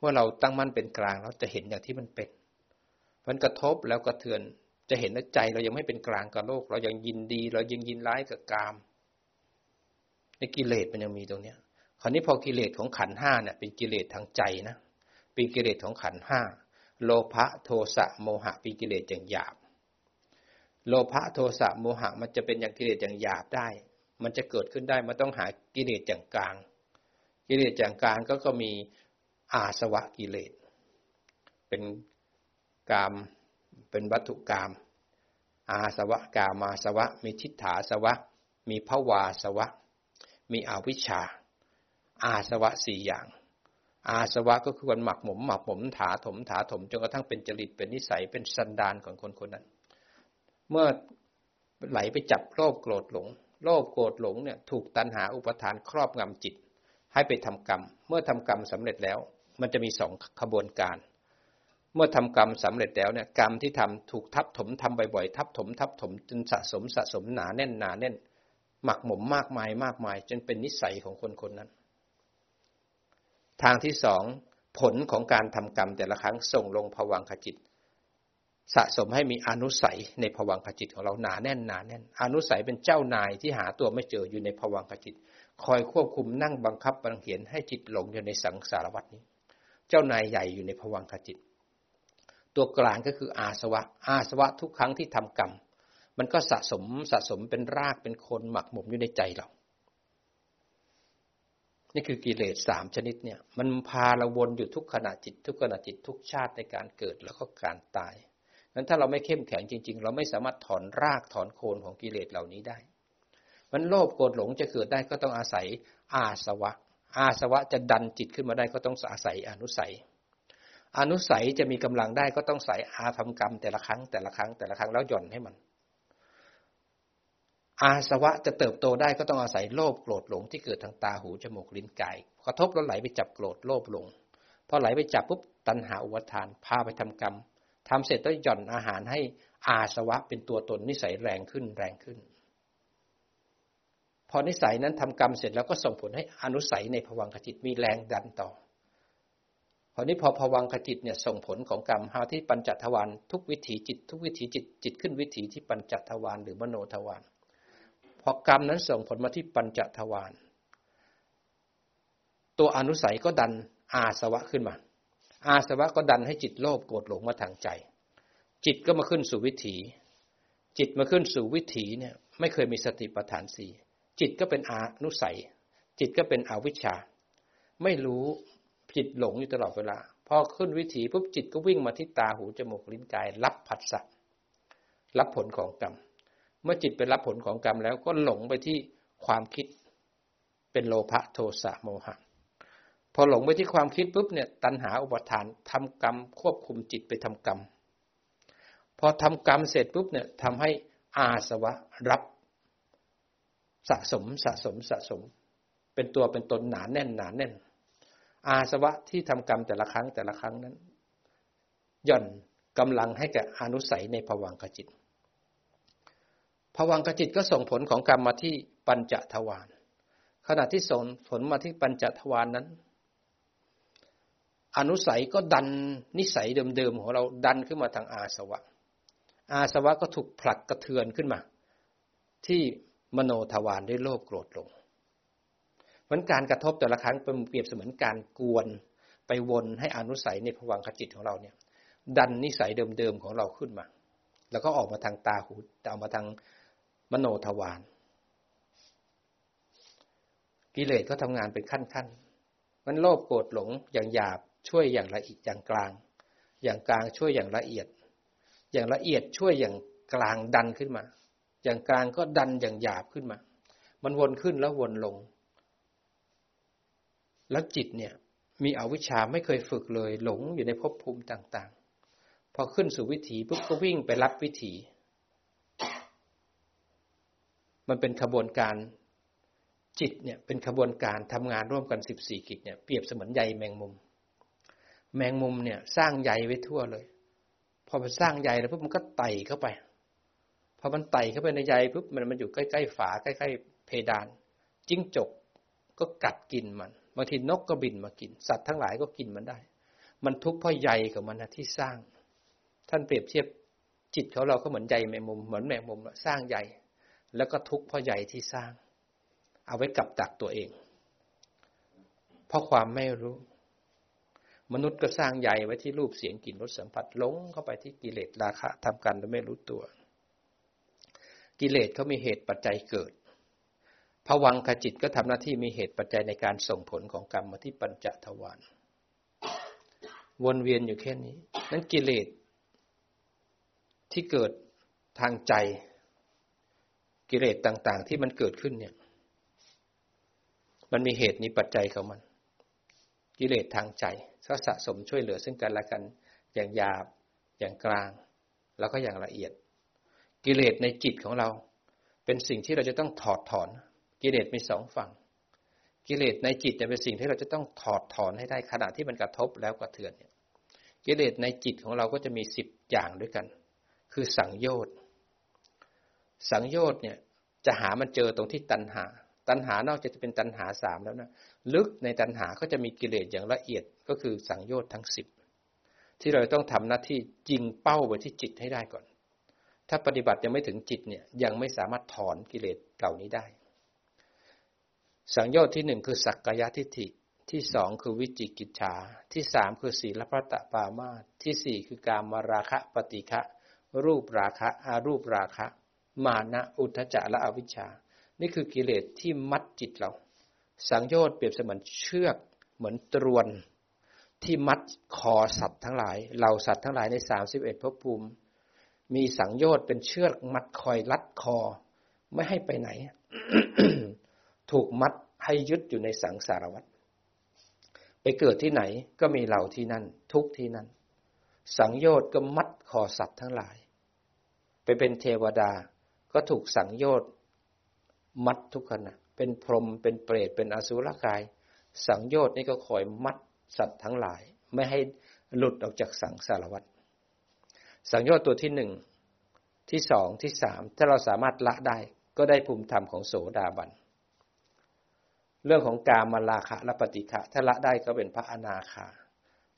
ว่าเราตั้งมั่นเป็นกลางเราจะเห็นอย่างที่มันเป็นมันกระทบแล้วกระเทือนจะเห็นว่าใจเรายังไม่เป็นกลางกับโลก เรายังยินดี เรายังยินร้ายกับกาม ในกิเลสมันยังมีตรงเนี้ย คราวนี้พอกิเลสของขันห้าเนี่ยเป็นกิเลสทางใจนะ เป็นกิเลสของขันห้า โลภะโทสะโมหะเป็นกิเลสอย่างหยาบ โลภะโทสะโมหะมันจะเป็นอย่างกิเลสอย่างหยาบได้ มันจะเกิดขึ้นได้ มันต้องหากิเลสอย่างกลาง กิเลสอย่างกลางก็ก็มีอาสวะกิเลส เป็นกาม เป็นวัตถุกรรมอาสวะกามาสวะ มีทิฏฐาสวะ มีภวาสวะ มีอวิชชา อาสวะสี่อย่าง อาสวะก็คือการหมักหมมหมักหมมถาถมถาถมจนกระทั่งเป็นจริตเป็นนิสัยเป็นสันดานของคนคนนั้น เมื่อไหลไปจับโลภโกรธหลง โลภโกรธหลงเนี่ยถูกตัณหาอุปทานครอบงำจิต ให้ไปทำกรรม เมื่อทำกรรมสำเร็จแล้ว มันจะมีสองขบวนการ เมื่อทำกรรมสำเร็จแล้วเนี่ยกรรมที่ทำถูกทับถมทำบ่อยๆทับถมทับถมจนสะสมสะสมหนาแน่นหนาแน่น หมักหมมมากมายมากมาย จนเป็นนิสัยของคนคนนั้น ทางที่สองผลของการทำกรรมแต่ละครั้งส่งลงผวังขจิต สะสมให้มีอนุสัยในผวังขจิตของเราหนาแน่นหนาแน่น อนุสัยเป็นเจ้านายที่หาตัวไม่เจออยู่ในผวังขจิต คอยควบคุมนั่งบังคับบังเหียนให้จิตหลงอยู่ในสังสารวัฏนี้ เจ้านายใหญ่อยู่ในผวังขจิต ตัวกลางก็คืออาสวะ อาสวะทุกครั้งที่ทำกรรม มันก็สะสมสะสมเป็นรากเป็นคนหมักหมมอยู่ในใจเรา นี่คือกิเลสสามชนิดเนี่ย มันพาเราวนอยู่ทุกขณะจิต ทุกขณะจิตทุกชาติในการเกิดแล้วก็การตายงั้นถ้าเราไม่เข้มแข็งจริง ๆ เราไม่สามารถถอนรากถอนโคนของกิเลสเหล่านี้ได้ มันโลภโกรธหลงจะเกิดได้ก็ต้องอาศัยอาสวะ อาสวะจะดันจิตขึ้นมาได้ก็ต้องอาศัยอนุสัย อนุสัยจะมีกำลังได้ก็ต้องใส่อาทำกรรมแต่ละครั้งแต่ละครั้งแต่ละครั้งแล้วหย่อนให้มัน อาสวะจะเติบโตได้ก็ต้องอาศัยโลภโกรธหลงที่เกิดทางตาหูจมูกลิ้นกายกระทบแล้วไหลไปจับโกรธโลภหลงพอไหลไปจับปุ๊บตัณหาอุปทานพาไปทำกรรมทำเสร็จต้องหย่อนอาหารให้อาสวะเป็นตัวตนนิสัยแรงขึ้นแรงขึ้น พอนิสัยนั้นทำกรรมเสร็จแล้วก็ส่งผลให้อนุสัยในภวังคจิตมีแรงดันต่อพอนี้พอภวังคจิตเนี่ยส่งผลของกรรมหาที่ปัญจทวารทุกวิถีจิต ทุกวิถีจิตจิตขึ้นวิถีที่ปัญจทวารหรือมโนทวาร อกรรมนั้นส่งผลมาที่ปัญจทวารตัวอนุสัยก็ดันอาสวะขึ้นมา อาสวะก็ดันให้จิตโลภโกรธหลงมาทางใจ จิตก็มาขึ้นสู่วิถี จิตมาขึ้นสู่วิถีเนี่ย ไม่เคยมีสติปัฏฐานสี่จิตก็เป็นอานุสัย จิตก็เป็นอวิชชา ไม่รู้จิตหลงอยู่ตลอดเวลา พอขึ้นวิถีปุ๊บจิตก็วิ่งมาที่ตาหูจมูกลิ้นกาย รับผัสสะรับผลของกรรม เมื่อจิตไปรับผลของกรรมแล้วก็หลงไปที่ความคิดเป็นโลภะโทสะโมหะ พอหลงไปที่ความคิดปุ๊บเนี่ย ตัณหาอุปทานทำกรรม ควบคุมจิตไปทำกรรม พอทำกรรมเสร็จปุ๊บเนี่ยทำให้อาสวะรับสะสมสะสมสะสม เป็นตัวเป็นตนหนาแน่นหนาแน่น อาสวะที่ทำกรรมแต่ละครั้งแต่ละครั้งนั้น ย่อนกำลังให้แก่อนุสัยในภวังคจิต ภวังคจิตก็ส่งผลของกรรมมาที่ปัญจทวารขณะที่ส่งผลมาที่ปัญจทวารนนั้น อนุสัยก็ดันนิสัยเดิมๆของเราดันขึ้นมาทางอาสวะ อาสวะก็ถูกผลักกระเทือนขึ้นมา ที่มโนทวารด้วยโลภโกรธหลงเหมือนการกระทบแต่ละครั้งเป็นเปรียบเสมือนการกวนไปวนให้อนุสัยในภวังขจิตของเราเนี่ย ดันนิสัยเดิมๆของเราขึ้นมา แล้วก็ออกมาทางตาหูออกมาทาง มโนทวารกิเลสก็ทำงานเป็นขั้นๆมันโลภโกรธหลงอย่างหยาบช่วยอย่างละเอียดอย่างกลาง อย่างกลางช่วยอย่างละเอียด อย่างละเอียดช่วยอย่างกลางดันขึ้นมา อย่างกลางก็ดันอย่างหยาบขึ้นมา มันวนขึ้นแล้ววนลง แล้วจิตเนี่ย มีอวิชชาไม่เคยฝึกเลย หลงอยู่ในภพภูมิต่างๆ พอขึ้นสู่วิถีปุ๊บก็วิ่งไปรับวิถี มันเป็นขบวนการจิตเนี่ยเป็นขบวนการทำงานร่วมกันสิบสี่กิจเนี่ยเปรียบเสมือนใยแมงมุม แมงมุมเนี่ย สร้างใยไว้ทั่วเลย พอมันสร้างใยแล้วปุ๊บมันก็ไต่เข้าไปพอมันไต่เข้าไปในใยปุ๊บมันมันอยู่ใกล้ๆฝาใกล้ๆเพดาน จิ้งจกก็กัดกินมันบางทีนกก็บินมากิน สัตว์ทั้งหลายก็กินมันได้ มันทุกข์เพราะใยของมันนะที่สร้าง ท่านเปรียบเทียบจิตของเราก็เหมือนใยแมงมุมเหมือนแมงมุมสร้างใย แล้วก็ทุกข์เพราะใยที่สร้าง เอาไว้กับดักตัวเอง เพราะความไม่รู้ มนุษย์ก็สร้างใยไว้ที่รูปเสียงกลิ่นรสสัมผัสลงเข้าไปที่กิเลสราคะทำกันโดยไม่รู้ตัว กิเลสเขามีเหตุปัจจัยเกิดผวังขจิตก็ทำหน้าที่มีเหตุปัจจัยในการส่งผลของกรรมมาที่ปัญจทวารวนเวียนอยู่แค่นี้ นั้นกิเลสที่เกิดทางใจ กิเลสต่างๆ ที่มันเกิดขึ้นเนี่ย มันมีเหตุนี้ปัจจัยของมัน กิเลสทางใจก็สะสมช่วยเหลือซึ่งกันและกัน อย่างหยาบ อย่างกลาง แล้วก็อย่างละเอียด กิเลสในจิตของเรา เป็นสิ่งที่เราจะต้องถอดถอน กิเลสมีสองฝั่ง กิเลสในจิตจะเป็นสิ่งที่เราจะต้องถอดถอนให้ได้ขณะที่มันกระทบแล้วกระเทือนเนี่ยกิเลสในจิตของเราก็จะมีสิบอย่างด้วยกัน คือสังโยชน์ สังโยชน์เนี่ยจะหามันเจอตรงที่ตัณหา ตัณหานอกจากจะเป็นตัณหาสามแล้วนะ ลึกในตัณหาก็จะมีกิเลสอย่างละเอียดก็คือสังโยชน์ทั้งสิบที่เราต้องทำหน้าที่จริงเป้าไปที่จิตให้ได้ก่อน ถ้าปฏิบัติยังไม่ถึงจิตเนี่ยยังไม่สามารถถอนกิเลสเหล่านี้ได้ สังโยชน์ที่หนึ่งคือสักกายทิฏฐิที่สองคือวิจิกิจฉา ที่สามคือศีลพัตปามาที่สี่คือการมาราคะปฏิฆะรูปราคะอารูปราคะ มานะอุทจจะและอวิชชา นี่คือกิเลสที่มัดจิตเรา สังโยชน์เปรียบเสมือนเชือก เหมือนตรวน ที่มัดคอสัตว์ทั้งหลายเราสัตว์ทั้งหลายในสามสิบเอ็ดภพภูมิ มีสังโยชน์เป็นเชือกมัดคอยรัดคอ ไม่ให้ไปไหน ถูกมัดให้ยึดอยู่ในสังสารวัฏไปเกิดที่ไหนก็มีเราที่นั่น ทุกที่นั่น สังโยชน์ก็มัดคอสัตว์ทั้งหลาย ไปเป็นเทวดา ก็ถูกสังโยชน์มัดทุกขณะ เป็นพรหมเป็นเปรตเป็นอสุรกาย สังโยชน์นี่ก็คอยมัดสัตว์ทั้งหลาย ไม่ให้หลุดออกจากสังสารวัฏสังโยชน์ตัวที่หนึ่งที่สองที่สามถ้าเราสามารถละได้ก็ได้ภูมิธรรมของโสดาบัน เรื่องของกามาลาคะและปฏิฆะถ้าละได้ก็เป็นพระอนาคา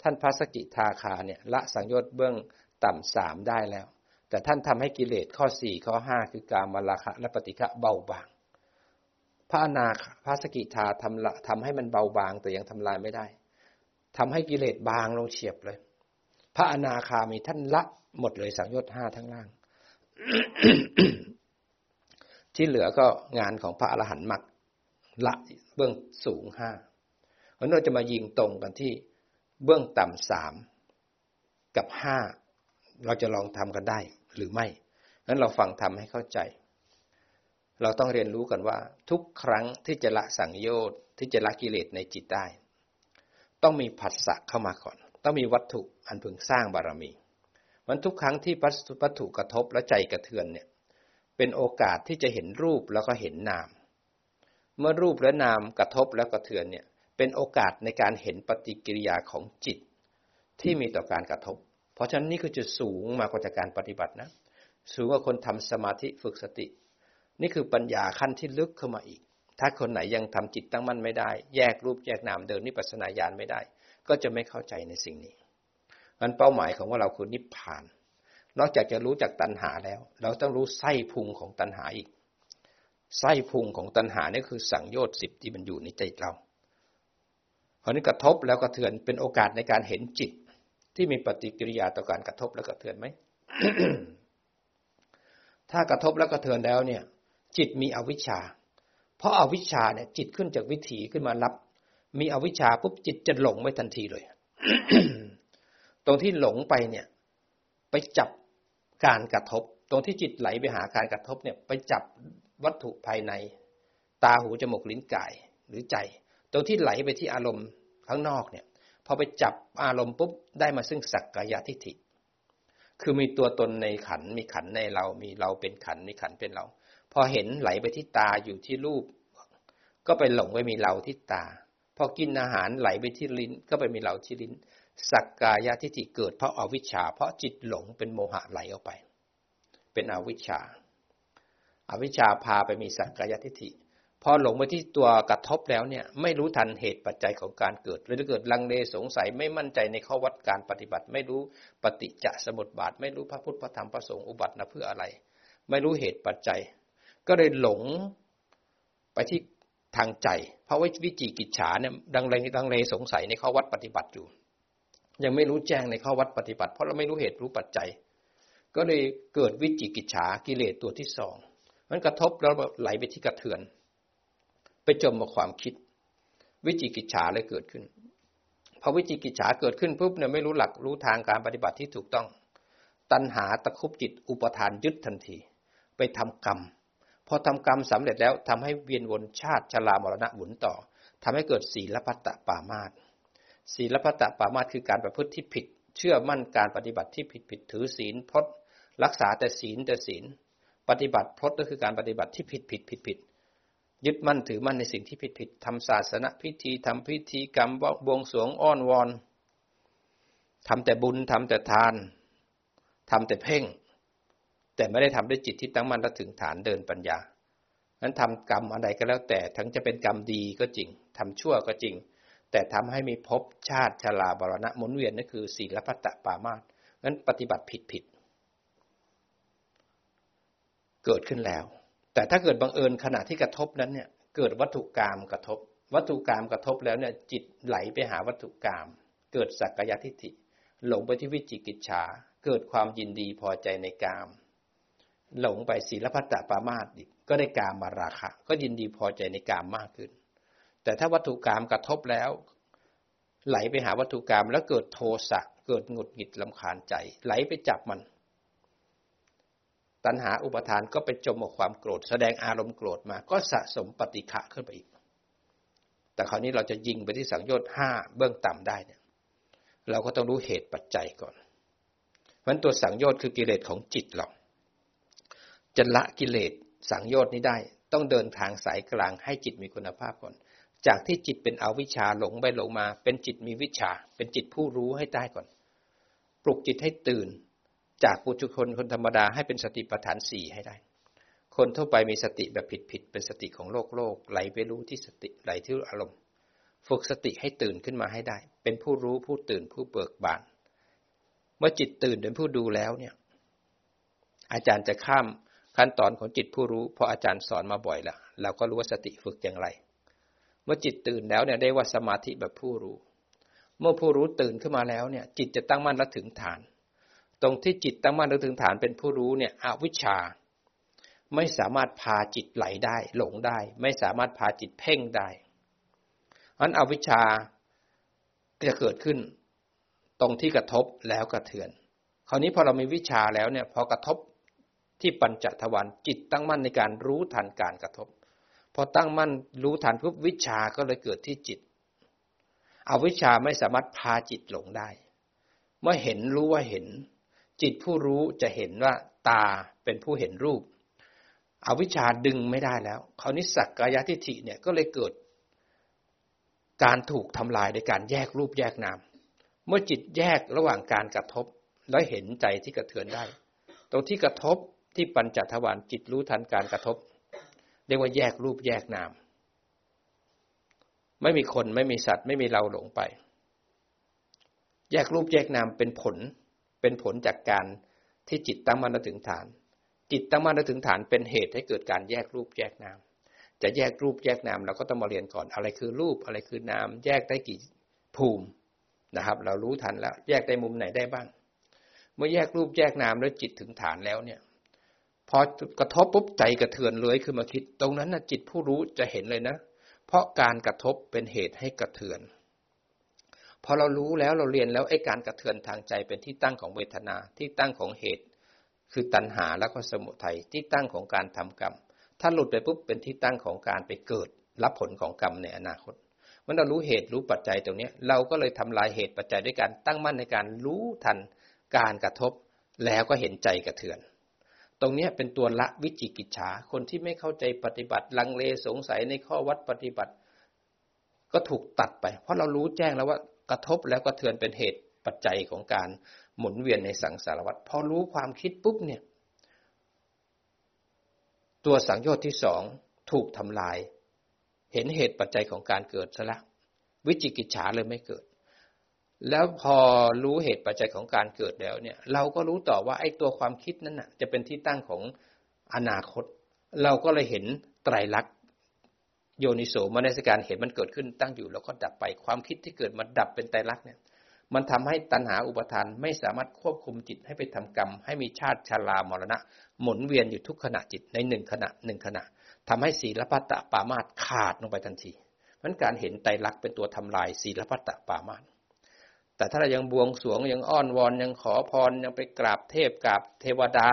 ท่านพระสกิทาคาเนี่ยละสังโยชน์เบื้องต่ำสามได้แล้ว แต่ท่านทำให้กิเลสข้อสี่ข้อห้าคือการมาลาคะและปฏิฆะเบาบาง พระอนาคพระสกิทาทำละทำให้มันเบาบาง แต่ยังทำลายไม่ได้ทำให้กิเลสบางลงเฉียบเลย พระอนาคามีท่านละหมดเลยสังโยชน์ห้าทั้งล่าง ที่เหลือก็งานของพระอรหันต์มักละเบื้องสูงห้าเพราะเราจะมายิงตรงกันที่เบื้องต่ำสามกับห้าเราจะลองทำกันได้ หรือไม่งั้นเราฟังทำให้เข้าใจ เราต้องเรียนรู้กันว่า ทุกครั้งที่จะละสังโยชน์ที่จะละกิเลสในจิตได้ ต้องมีผัสสะเข้ามาก่อน ต้องมีวัตถุอันพึงสร้างบารมี มันทุกครั้งที่วัตถุกระทบและใจกระเทือนเนี่ย เป็นโอกาสที่จะเห็นรูปแล้วก็เห็นนาม เมื่อรูปและนามกระทบแล้วกระเทือนเนี่ย เป็นโอกาสในการเห็นปฏิกิริยาของจิตที่มีต่อการกระทบ ราะฉะนั้นนี่คือจุดสูงมากกว่าจากการปฏิบัตินะ สูงกว่าคนทำสมาธิฝึกสติ นี่คือปัญญาขั้นที่ลึกเข้ามาอีก ถ้าคนไหนยังทำจิตตั้งมั่นไม่ได้ แยกรูปแยกนามเดินนิพพานาญาณไม่ได้ ก็จะไม่เข้าใจในสิ่งนี้มันเป้าหมายของว่าเราคือนิพพาน นอกจากจะรู้จักตัณหาแล้ว เราต้องรู้ไส้พุงของตัณหาอีก ไส้พุงของตัณหานี่คือสังโยชน์สิบที่มันอยู่ในใจเราพอนี้กระทบแล้วกระเทือนเป็นโอกาสในการเห็นจิต ที่มีปฏิกิริยาต่อการกระทบและกระเทือนไหม ถ้ากระทบและกระเทือนแล้วเนี่ย จิตมีอวิชชา เพราะอาวิชชาเนี่ย จิตขึ้นจากวิถีขึ้นมารับ มีอวิชชาปุ๊บจิตจะหลงไม่ทันทีเลย ตรงที่หลงไปเนี่ย ไปจับการกระทบ ตรงที่จิตไหลไปหาการกระทบเนี่ย ไปจับวัตถุภายใน ตาหูจมูกลิ้นกายหรือใจ ตรงที่ไหลไปที่อารมณ์ข้างนอกเนี่ย พอไปจับอารมณ์ปุ๊บได้มาซึ่งสักกายทิฏฐิ คือมีตัวตนในขันมีขันในเรามีเราเป็นขันมีขันเป็นเรา พอเห็นไหลไปที่ตาอยู่ที่รูป ก็ไปหลงไปมีเราที่ตา พอกินอาหารไหลไปที่ลิ้น ก็ไปมีเราที่ลิ้น สักกายทิฏฐิเกิดเพราะอาวิชชา เพราะจิตหลงเป็นโมหะไหลออกไป เป็นอวิชชาอาวิชชาพาไปมีสักกายทิฏฐิ พอหลงไปที่ตัวกระทบแล้วเนี่ย ไม่รู้ทันเหตุปัจจัยของการเกิดเลยเกิดลังเลสงสัยไม่มั่นใจในข้อวัดการปฏิบัติ ไม่รู้ปฏิจจสมุปบาท ไม่รู้พระพุทธพระธรรมพระสงฆ์อุบัตินะเพื่ออะไร ไม่รู้เหตุปัจจัย ก็เลยหลงไปที่ทางใจ เพราะว่าวิจิกิจฉาเนี่ยดังเลดังเลสงสัยในข้อวัดปฏิบัติอยู่ ยังไม่รู้แจ้งในข้อวัดปฏิบัติ เพราะเราไม่รู้เหตุรู้ปัจจัย ก็เลยเกิดวิจิกิจฉากิเลสตัวที่สองมันกระทบแล้วไหลไปที่กระเทือน ไปจมกับความคิด วิจิกิจฉาเลยเกิดขึ้นพอวิจิกิจฉาเกิดขึ้นปุ๊บเนี่ยไม่รู้หลักรู้ทางการปฏิบัติที่ถูกต้อง ตัณหาตะคุบจิตอุปทานยึดทันที ไปทำกรรม พอทำกรรมสำเร็จแล้วทำให้เวียนวนชาติชรามรณะหมุนต่อทำให้เกิดศีลพัตตปามาตศีลพัตตปามาตคือการประพฤติที่ผิด เชื่อมั่นการปฏิบัติที่ผิดผิดถือศีลพจน์รักษาแต่ศีลแต่ศีล ปฏิบัติพจน์ก็คือการปฏิบัติที่ผิดผิดผิดผิด ยึดมั่นถือมั่นในสิ่งที่ผิดผิดทำศาสนพิธีทำพิธีกรรมบวงสรวงอ้อนวอนทำแต่บุญทำแต่ทานทำแต่เพ่ง แต่ไม่ได้ทำด้วยจิตที่ตั้งมั่นและถึงฐานเดินปัญญานั้นทำกรรมอะไรก็แล้วแต่ทั้งจะเป็นกรรมดีก็จริงทำชั่วก็จริง แต่ทำให้มีภพชาติชราบรณะหมุนเวียนนั่นคือศีลพัตตปามาสนั้นปฏิบัติผิดผิด เกิดขึ้นแล้ว แต่ถ้าเกิดบังเอิญขณะที่กระทบนั้นเนี่ย เกิดวัตถุกรรมกระทบ วัตถุกรรมกระทบแล้วเนี่ยจิตไหลไปหาวัตถุกรรมเกิดสักกายทิฏฐิ หลงไปที่วิจิกิจฉา เกิดความยินดีพอใจในกาม หลงไปศีลพัตตปามาตอีกก็ได้กามมาราคะ ก็ยินดีพอใจในกามมากขึ้น แต่ถ้าวัตถุกรรมกระทบแล้ว ไหลไปหาวัตถุกรรมแล้วเกิดโทสะเกิดหงุดหงิดลำคาญใจ ไหลไปจับมัน ตัณหาอุปทานก็ไปจมกับความโกรธ แสดงอารมณ์โกรธมา ก็สะสมปฏิฆะขึ้นไปอีก แต่คราวนี้เราจะยิงไปที่สังโยชน์ห้าเบื้องต่ำได้เนี่ย เราก็ต้องรู้เหตุปัจจัยก่อนเพราะตัวสังโยชน์คือกิเลสของจิตเราจะละกิเลสสังโยชน์นี้ได้ ต้องเดินทางสายกลางให้จิตมีคุณภาพก่อน จากที่จิตเป็นอวิชชาหลงไปหลงมา เป็นจิตมีวิชา เป็นจิตผู้รู้ให้ได้ก่อน ปลุกจิตให้ตื่น จากปุถุชนคนธรรมดาให้เป็นสติปัฏฐานสี่ให้ได้ คนทั่วไปมีสติแบบผิดๆเป็นสติของโลกโลกไหลไปรู้ที่สติไหลที่อารมณ์ ฝึกสติให้ตื่นขึ้นมาให้ได้ เป็นผู้รู้ผู้ตื่นผู้เบิกบาน เมื่อจิตตื่นเป็นผู้ดูแล้วเนี่ย อาจารย์จะข้ามขั้นตอนของจิตผู้รู้เพราะอาจารย์สอนมาบ่อยแล้วเราก็รู้ว่าสติฝึกอย่างไร เมื่อจิตตื่นแล้วเนี่ยได้ว่าสมาธิแบบผู้รู้ เมื่อผู้รู้ตื่นขึ้นมาแล้วเนี่ย จิตจะตั้งมั่นและถึงฐาน ตรงที่จิตตั้งมั่นถึงฐานเป็นผู้รู้เนี่ยอวิชชา ไม่สามารถพาจิตไหลได้ หลงได้ ไม่สามารถพาจิตเพ่งได้อันอวิชชาจะเกิดขึ้น ตรงที่กระทบแล้วกระเทือน คราวนี้พอเรามีวิชาแล้วเนี่ยพอกระทบที่ปัญจทวารจิตตั้งมั่นในการรู้ทันการกระทบ พอตั้งมั่นรู้ทันปุ๊บวิชาก็เลยเกิดที่จิตออวิชชาไม่สามารถพาจิตหลงได้ เมื่อเห็นรู้ว่าเห็น จิตผู้รู้จะเห็นว่าตาเป็นผู้เห็นรูป อวิชชาดึงไม่ได้แล้วคราวนี้สักกายทิฏฐิเนี่ยก็เลยเกิด การถูกทำลายในการแยกรูปแยกนาม เมื่อจิตแยกระหว่างการกระทบ แล้วเห็นใจที่กระเทือนได้ ตรงที่กระทบที่ปัญจทวารจิตรู้ทันการกระทบ เรียกว่าแยกรูปแยกนาม ไม่มีคนไม่มีสัตว์ ไม่มีเราหลงไป แยกรูปแยกนามเป็นผล เป็นผลจากการที่จิตตั้งมั่นถึงฐาน จิตตั้งมั่นถึงฐานเป็นเหตุให้เกิดการแยกรูปแยกนาม จะแยกรูปแยกนามเราก็ต้องมาเรียนก่อนอะไรคือรูปอะไรคือนาม แยกได้กี่ภูมินะครับ เรารู้ทันแล้ว แยกได้มุมไหนได้บ้าง เมื่อแยกรูปแยกนามแล้วจิตถึงฐานแล้วเนี่ยพอกระทบปุ๊บใจกระเทือนเลยขึ้นมาคิด ตรงนั้นนะจิตผู้รู้จะเห็นเลยนะ เพราะการกระทบเป็นเหตุให้กระเทือน พอเรารู้แล้วเราเรียนแล้วไอ้การกระเทือนทางใจเป็นที่ตั้งของเวทนาที่ตั้งของเหตุ คือตัณหาแล้วก็สมุทัยที่ตั้งของการทำกรรม ถ้าหลุดไปปุ๊บเป็นที่ตั้งของการไปเกิด รับผลของกรรมในอนาคตเมื่อเรารู้เหตุรู้ปัจจัยตรงนี้เราก็เลยทำลายเหตุปัจจัยด้วยการตั้งมั่นในการรู้ทันการกระทบ แล้วก็เห็นใจกระเทือน ตรงนี้เป็นตัวละวิจิกิจฉาคนที่ไม่เข้าใจปฏิบัติลังเลสงสัยในข้อวัดปฏิบัติ ก็ถูกตัดไป เพราะเรารู้แจ้งแล้วว่า กระทบแล้วก็เทือนเป็นเหตุปัจจัยของการหมุนเวียนในสังสารวัฏพอรู้ความคิดปุ๊บเนี่ย ตัวสังโยชน์ที่สองถูกทำลาย เห็นเหตุปัจจัยของการเกิดซะละวิจิกิจฉาเลยไม่เกิด แล้วพอรู้เหตุปัจจัยของการเกิดแล้วเนี่ย เราก็รู้ต่อว่าไอ้ตัวความคิดนั้นน่ะ จะเป็นที่ตั้งของอนาคต เราก็เลยเห็นไตรลักษณ์ โยนิโสมนสิการเห็นมันเกิดขึ้นตั้งอยู่แล้วก็ดับไปความคิดที่เกิดมาดับเป็นไตรลักษณ์เนี่ยมันทำให้ตัณหาอุปทานไม่สามารถควบคุมจิตให้ไปทำกรรม ให้มีชาติชารามรณะ หมุนเวียนอยู่ทุกขณะจิตในหนึ่งขณะหนึ่งขณะทำให้ศีลพัตตปามาตขาดลงไปทันทีมันการเห็นไตรลักษณ์เป็นตัวทำลายศีลพัตตปามาตแต่ถ้าเรายังบวงสวงยังอ้อนวอนยังขอพรยังไปกราบเทพกราบเทวดา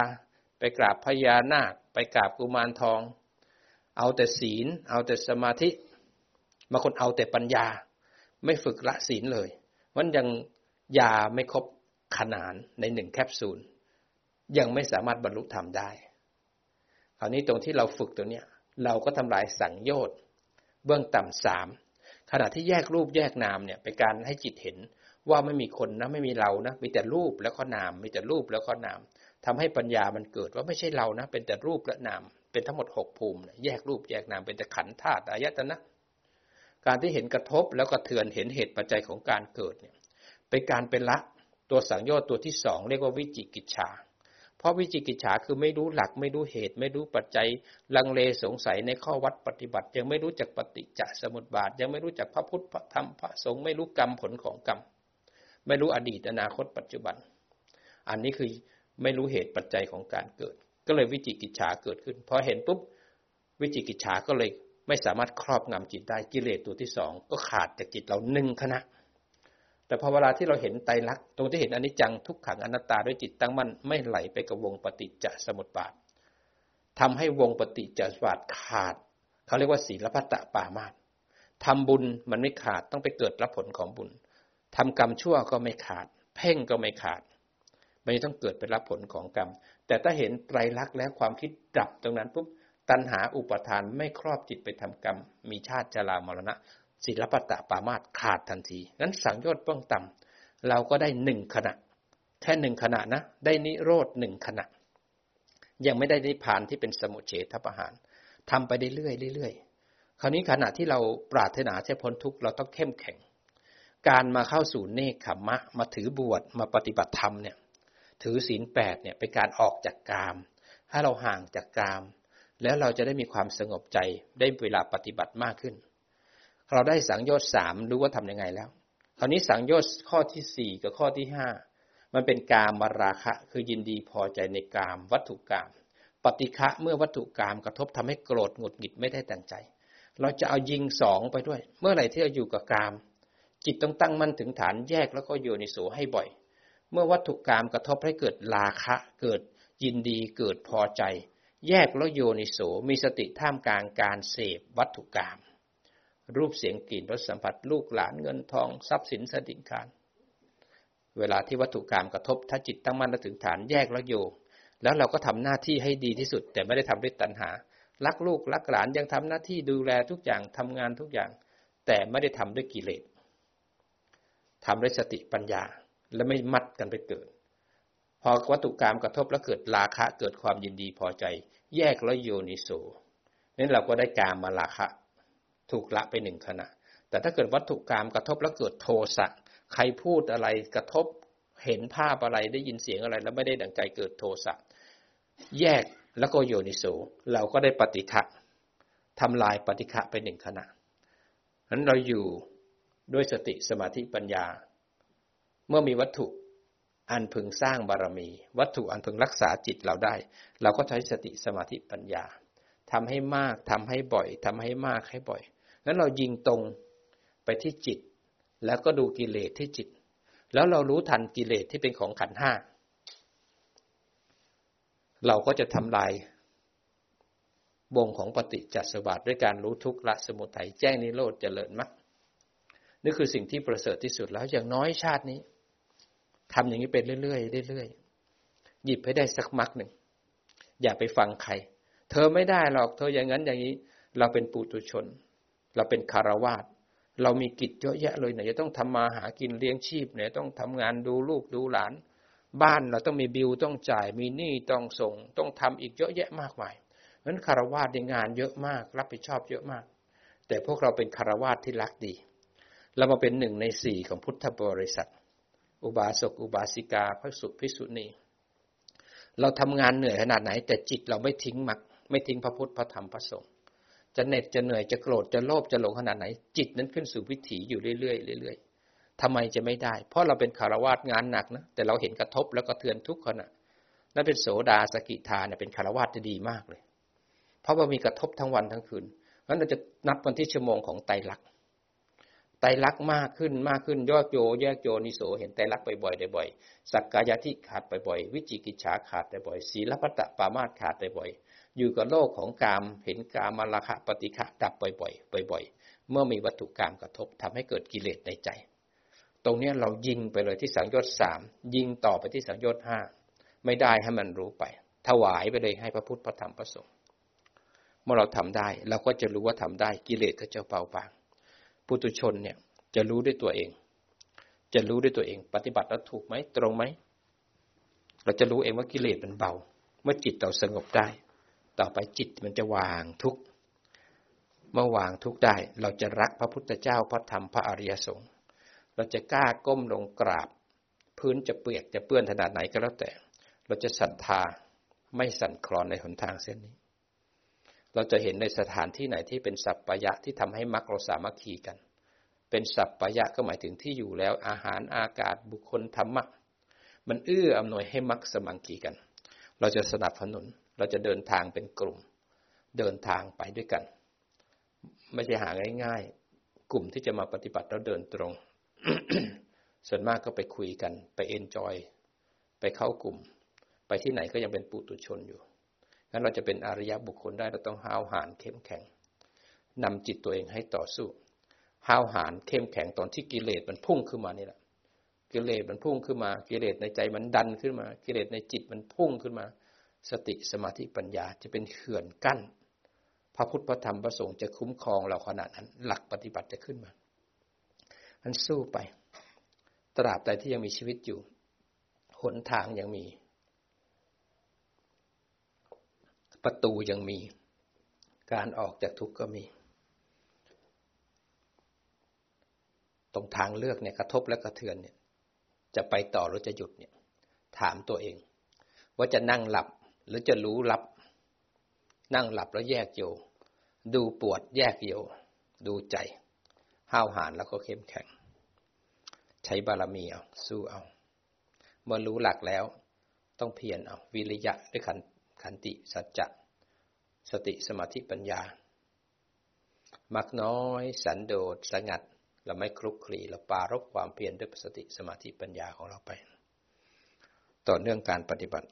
ไปกราบพญานาค ไปกราบกุมารทอง เอาแต่ศีล เอาแต่สมาธิบางคนเอาแต่ปัญญา ไม่ฝึกละศีลเลยมันยังยาไม่ครบขนานในหนึ่งแคปซูล ยังไม่สามารถบรรลุธรรมได้คราวนี้ตรงที่เราฝึกตัวเนี้ย เราก็ทำลายสังโยชน์เบื้องต่ำสามขณะที่แยกรูปแยกนามเนี่ยเป็นการให้จิตเห็นว่าไม่มีคนนะไม่มีเรานะมีแต่รูปแล้วก็นาม มีแต่รูปแล้วก็นามทำให้ปัญญามันเกิดว่าไม่ใช่เรานะ เป็นแต่รูปและนาม เป็นทั้งหมดหกภูมิ แยกรูปแยกนามเป็นแต่ขันธาตุอายตนะ การที่เห็นกระทบแล้วก็เถือนเห็นเหตุปัจจัยของการเกิดเนี่ยเป็นการเป็นละตัวสังโยชน์ตัวที่สองเรียกว่าวิจิกิจฉาเพราะวิจิกิจฉาคือไม่รู้หลักไม่รู้เหตุ ไม่รู้ปัจจัย ลังเลสงสัยในข้อวัดปฏิบัติ ยังไม่รู้จักปฏิจจสมุปบาท ยังไม่รู้จักพระพุทธพระธรรมพระสงฆ์ไม่รู้กรรมผลของกรรม ไม่รู้อดีตอนาคตปัจจุบัน อันนี้คือไม่รู้เหตุปัจจัยของการเกิด ก็เลยวิจิกิจฉาเกิดขึ้นพอเห็นปุ๊บวิจิกิจฉาก็เลยไม่สามารถครอบงำจิตได้กิเลสตัวที่สองก็ขาดจากจิตเราหนึ่งคณะ แต่พอเวลาที่เราเห็นไตรลักษณ์ตรงที่เห็นอนิจจังทุกขังอนัตตาด้วยจิตตั้งมั่นไม่ไหลไปกับวงปฏิจจสมุปบาททำให้วงปฏิจจสมุปบาทขาดเขาเรียกว่าศีลพัตตปามาตทำบุญมันไม่ขาดต้องไปเกิดรับผลของบุญทำกรรมชั่วก็ไม่ขาด เพ่งก็ไม่ขาด มันต้องเกิดเป็นรับผลของกรรม แต่ถ้าเห็นไตรลักษณ์แล้วความคิดดับตรงนั้นปุ๊บตัณหาอุปทานไม่ครอบจิตไปทำกรรม มีชาติจรามรณะ ศิลปตะปามาตขาดทันทีนั้นสังโยชน์เบื้องต่ำเราก็ได้หนึ่งขณะ แค่หนึ่งขณะนะ ได้นิโรธหนึ่งขณะ ยังไม่ได้นิพพานที่เป็นสมุเฉทประหารทำไปเรื่อยเรื่อยคราวนี้ขณะที่เราปรารถนาจะพ้นทุกข์เราต้องเข้มแข็ง การมาเข้าสู่เนคขมมะ มาถือบวชมาปฏิบัติธรรมเนี่ย ถือศีลแปดเนี่ยเป็นการออกจากกามให้เราห่างจากกาม แล้วเราจะได้มีความสงบใจได้เวลาปฏิบัติมากขึ้น เราได้สังโยชน์สามรู้ว่าทํำยังไงแล้วคราวนี้สังโยชน์ข้อที่สี่กับข้อที่ห้ามันเป็นกามมาราคะ คือยินดีพอใจในกาม วัตถุกาม ปฏิฆะเมื่อวัตถุกามกระทบทำให้โกรธหงุดหงิดไม่ได้ตั้งใจ เราจะเอายิงสองไปด้วย เมื่อไหร่ที่เราอยู่กับกาม จิตต้องตั้งมั่นถึงฐานแยกแล้วก็โยนิโสให้บ่อย เมื่อวัตถุกรรมกระทบให้เกิดราคะ เกิดยินดีเกิดพอใจ แยกแล้วโยนิโสมีสติท่ามกลางการเสพวัตถุกรรมรูปเสียงกลิ่นรสสัมผัสลูกหลานเงินทองทรัพย์สินสติการเวลาที่วัตถุกรรมกระทบถ้าจิตตั้งมั่นและถึงฐานแยกแล้วโยแล้วเราก็ทำหน้าที่ให้ดีที่สุด แต่ไม่ได้ทำด้วยตัณหา รักลูกรักหลานยังทำหน้าที่ดูแลทุกอย่างทำงานทุกอย่าง แต่ไม่ได้ทำด้วยกิเลสทำด้วยสติปัญญา และไม่มัดกันไปเกิด พอวัตถุกรรมกระทบแล้วเกิดราคะเกิดความยินดีพอใจ แยกแล้วโยนิโสนั้นเราก็ได้การมาราคะ ถูกละไปหนึ่งขณะ แต่ถ้าเกิดวัตถุกรรมกระทบแล้วเกิดโทสะใครพูดอะไรกระทบเห็นภาพอะไรได้ยินเสียงอะไร แล้วไม่ได้ดังใจเกิดโทสะแยกแล้วก็โยนิโสเราก็ได้ปฏิฆะทำลายปฏิฆะไปหนึ่งขณะนั้นเราอยู่ด้วยสติสมาธิปัญญา เมื่อมีวัตถุอันพึงสร้างบารมี วัตถุอันพึงรักษาจิตเราได้ เราก็ใช้สติสมาธิปัญญาทำให้มากทำให้บ่อยทำให้มากให้บ่อยนั้นเรายิงตรงไปที่จิต แล้วก็ดูกิเลสที่จิต แล้วเรารู้ทันกิเลสที่เป็นของขันห้าเราก็จะทำลายวงของปฏิจจสมบัติด้วยการรู้ทุกข์ละสมุทัยแจ้งนิโรธเจริญมรรคนี่คือสิ่งที่ประเสริฐที่สุดแล้วอย่างน้อยชาตินี้ ทำอย่างนี้เป็นเรื่อยๆเรื่อยๆหยิบให้ได้สักมรรคหนึ่ง อย่าไปฟังใคร เธอไม่ได้หรอก เธออย่างนั้นอย่างนี้ เราเป็นปุถุชน เราเป็นคารวาสเรามีกิจเยอะแยะเลยไหนจะต้องทำมาหากินเลี้ยงชีพไหนต้องทำงานดูลูกดูหลาน บ้านเราต้องมีบิลต้องจ่ายมีหนี้ต้องส่ง ต้องทำอีกเยอะแยะมากมายเพราะฉะนั้นคารวาสในงานเยอะมาก รับผิดชอบเยอะมาก แต่พวกเราเป็นคารวาสที่รักดี เรามาเป็นหนึ่งในสี่ของพุทธบริษัท อุบาสกอุบาสิกาพระสุภิสุนีเราทำงานเหนื่อยขนาดไหน แต่จิตเราไม่ทิ้งมักไม่ทิ้งพระพุทธพระธรรมพระสงฆ์จะเหน็ดจะเหนื่อยจะโกรธจะโลภจะหลงขนาดไหน จิตนั้นขึ้นสู่วิถีอยู่เรื่อยๆเรื่อยทำไมจะไม่ได้ เพราะเราเป็นคารวาสงานหนักนะแต่เราเห็นกระทบแล้วก็เทือนทุกขณะนั่นเป็นโสดาสกิทาเนี่ยเป็นคารวาสที่ดีมากเลย เพราะว่ามีกระทบทั้งวันทั้งคืนงั้นเราจะนับวันที่ชั่วโมงของไตรลักษณ์ ไตรลักษณ์มากขึ้นมากขึ้นยอดโยแยกโยนิโสเห็นไตรลักษณ์บ่อยๆบ่อยๆสักกายทิขาดบ่อยๆวิจิกิจฉาขาดบ่อยๆศีลพัตตปามาตขาดบ่อยๆอยู่กับโลกของกามเห็นกามาราคะปฏิฆะดับบ่อยๆบ่อย ๆ เมื่อมีวัตถุกรรมกระทบทำให้เกิดกิเลสในใจ ตรงนี้เรายิงไปเลยที่สังโยชน์สามยิงต่อไปที่สังโยชน์ห้าไม่ได้ให้มันรู้ไป ถวายไปเลยให้พระพุทธพระธรรมพระสงฆ์เมื่อเราทำได้เราก็จะรู้ว่าทำได้กิเลสก็จะเบาบาง ปุถุชนเนี่ยจะรู้ด้วยตัวเอง จะรู้ด้วยตัวเอง ปฏิบัติแล้วถูกไหมตรงไหม เราจะรู้เองว่ากิเลสมันเบา เมื่อจิตเราสงบได้ ต่อไปจิตมันจะวางทุกเมื่อวางทุกได้ เราจะรักพระพุทธเจ้าพระธรรมพระอริยสงฆ์เราจะกล้าก้มลงกราบ พื้นจะเปียกจะเปื้อนขนาดไหนก็แล้วแต่ เราจะศรัทธาไม่สั่นคลอนในหนทางเส้นนี้ เราจะเห็นในสถานที่ไหนที่เป็นสัพพยะที่ทำให้มรรคเราสามัคคีกัน เป็นสัพพยะก็หมายถึงที่อยู่แล้วอาหารอากาศบุคคลธรรมะ มันเอื้ออำนวยให้มรรคสมังคีกัน เราจะสนับสนุนเราจะเดินทางเป็นกลุ่ม เดินทางไปด้วยกัน ไม่ใช่หาง่ายๆ กลุ่มที่จะมาปฏิบัติแล้วเดินตรง ส่วนมากก็ไปคุยกัน ไปเอนจอย ไปเข้ากลุ่ม ไปที่ไหนก็ยังเป็นปุตุชนอยู่ งั้นเราจะเป็นอริยบุคคลได้เราต้องห้าวหาญเข้มแข็งนำจิตตัวเองให้ต่อสู้ห้าวหาญเข้มแข็งตอนที่กิเลสมันพุ่งขึ้นมานี่แหละกิเลสมันพุ่งขึ้นมา กิเลสในใจมันดันขึ้นมา กิเลสในจิตมันพุ่งขึ้นมา สติสมาธิปัญญาจะเป็นเขื่อนกั้น พระพุทธพระธรรมพระสงฆ์จะคุ้มครองเราขนาดนั้น หลักปฏิบัติจะขึ้นมาอันสู้ไป ตราบใดที่ยังมีชีวิตอยู่ หนทางยังมี ประตูยังมี การออกจากทุกข์ก็มี ตรงทางเลือกเนี่ยกระทบและกระเทือนเนี่ย จะไปต่อหรือจะหยุดเนี่ย ถามตัวเอง ว่าจะนั่งหลับหรือจะรู้หลับ นั่งหลับแล้วแยกโยดูปวดแยกโยดูใจ ห้าวหาญแล้วก็เข้มแข็ง ใช้บารมีเอา สู้เอา เมื่อรู้หลักแล้ว ต้องเพียรเอา วิริยะด้วยขัน ขันติสัจจะสติสมาธิปัญญา มักน้อยสันโดษสงัด เราไม่คลุกคลีเราปารบความเพียรด้วยสติสมาธิปัญญาของเราไป ต่อเนื่องการปฏิบัติ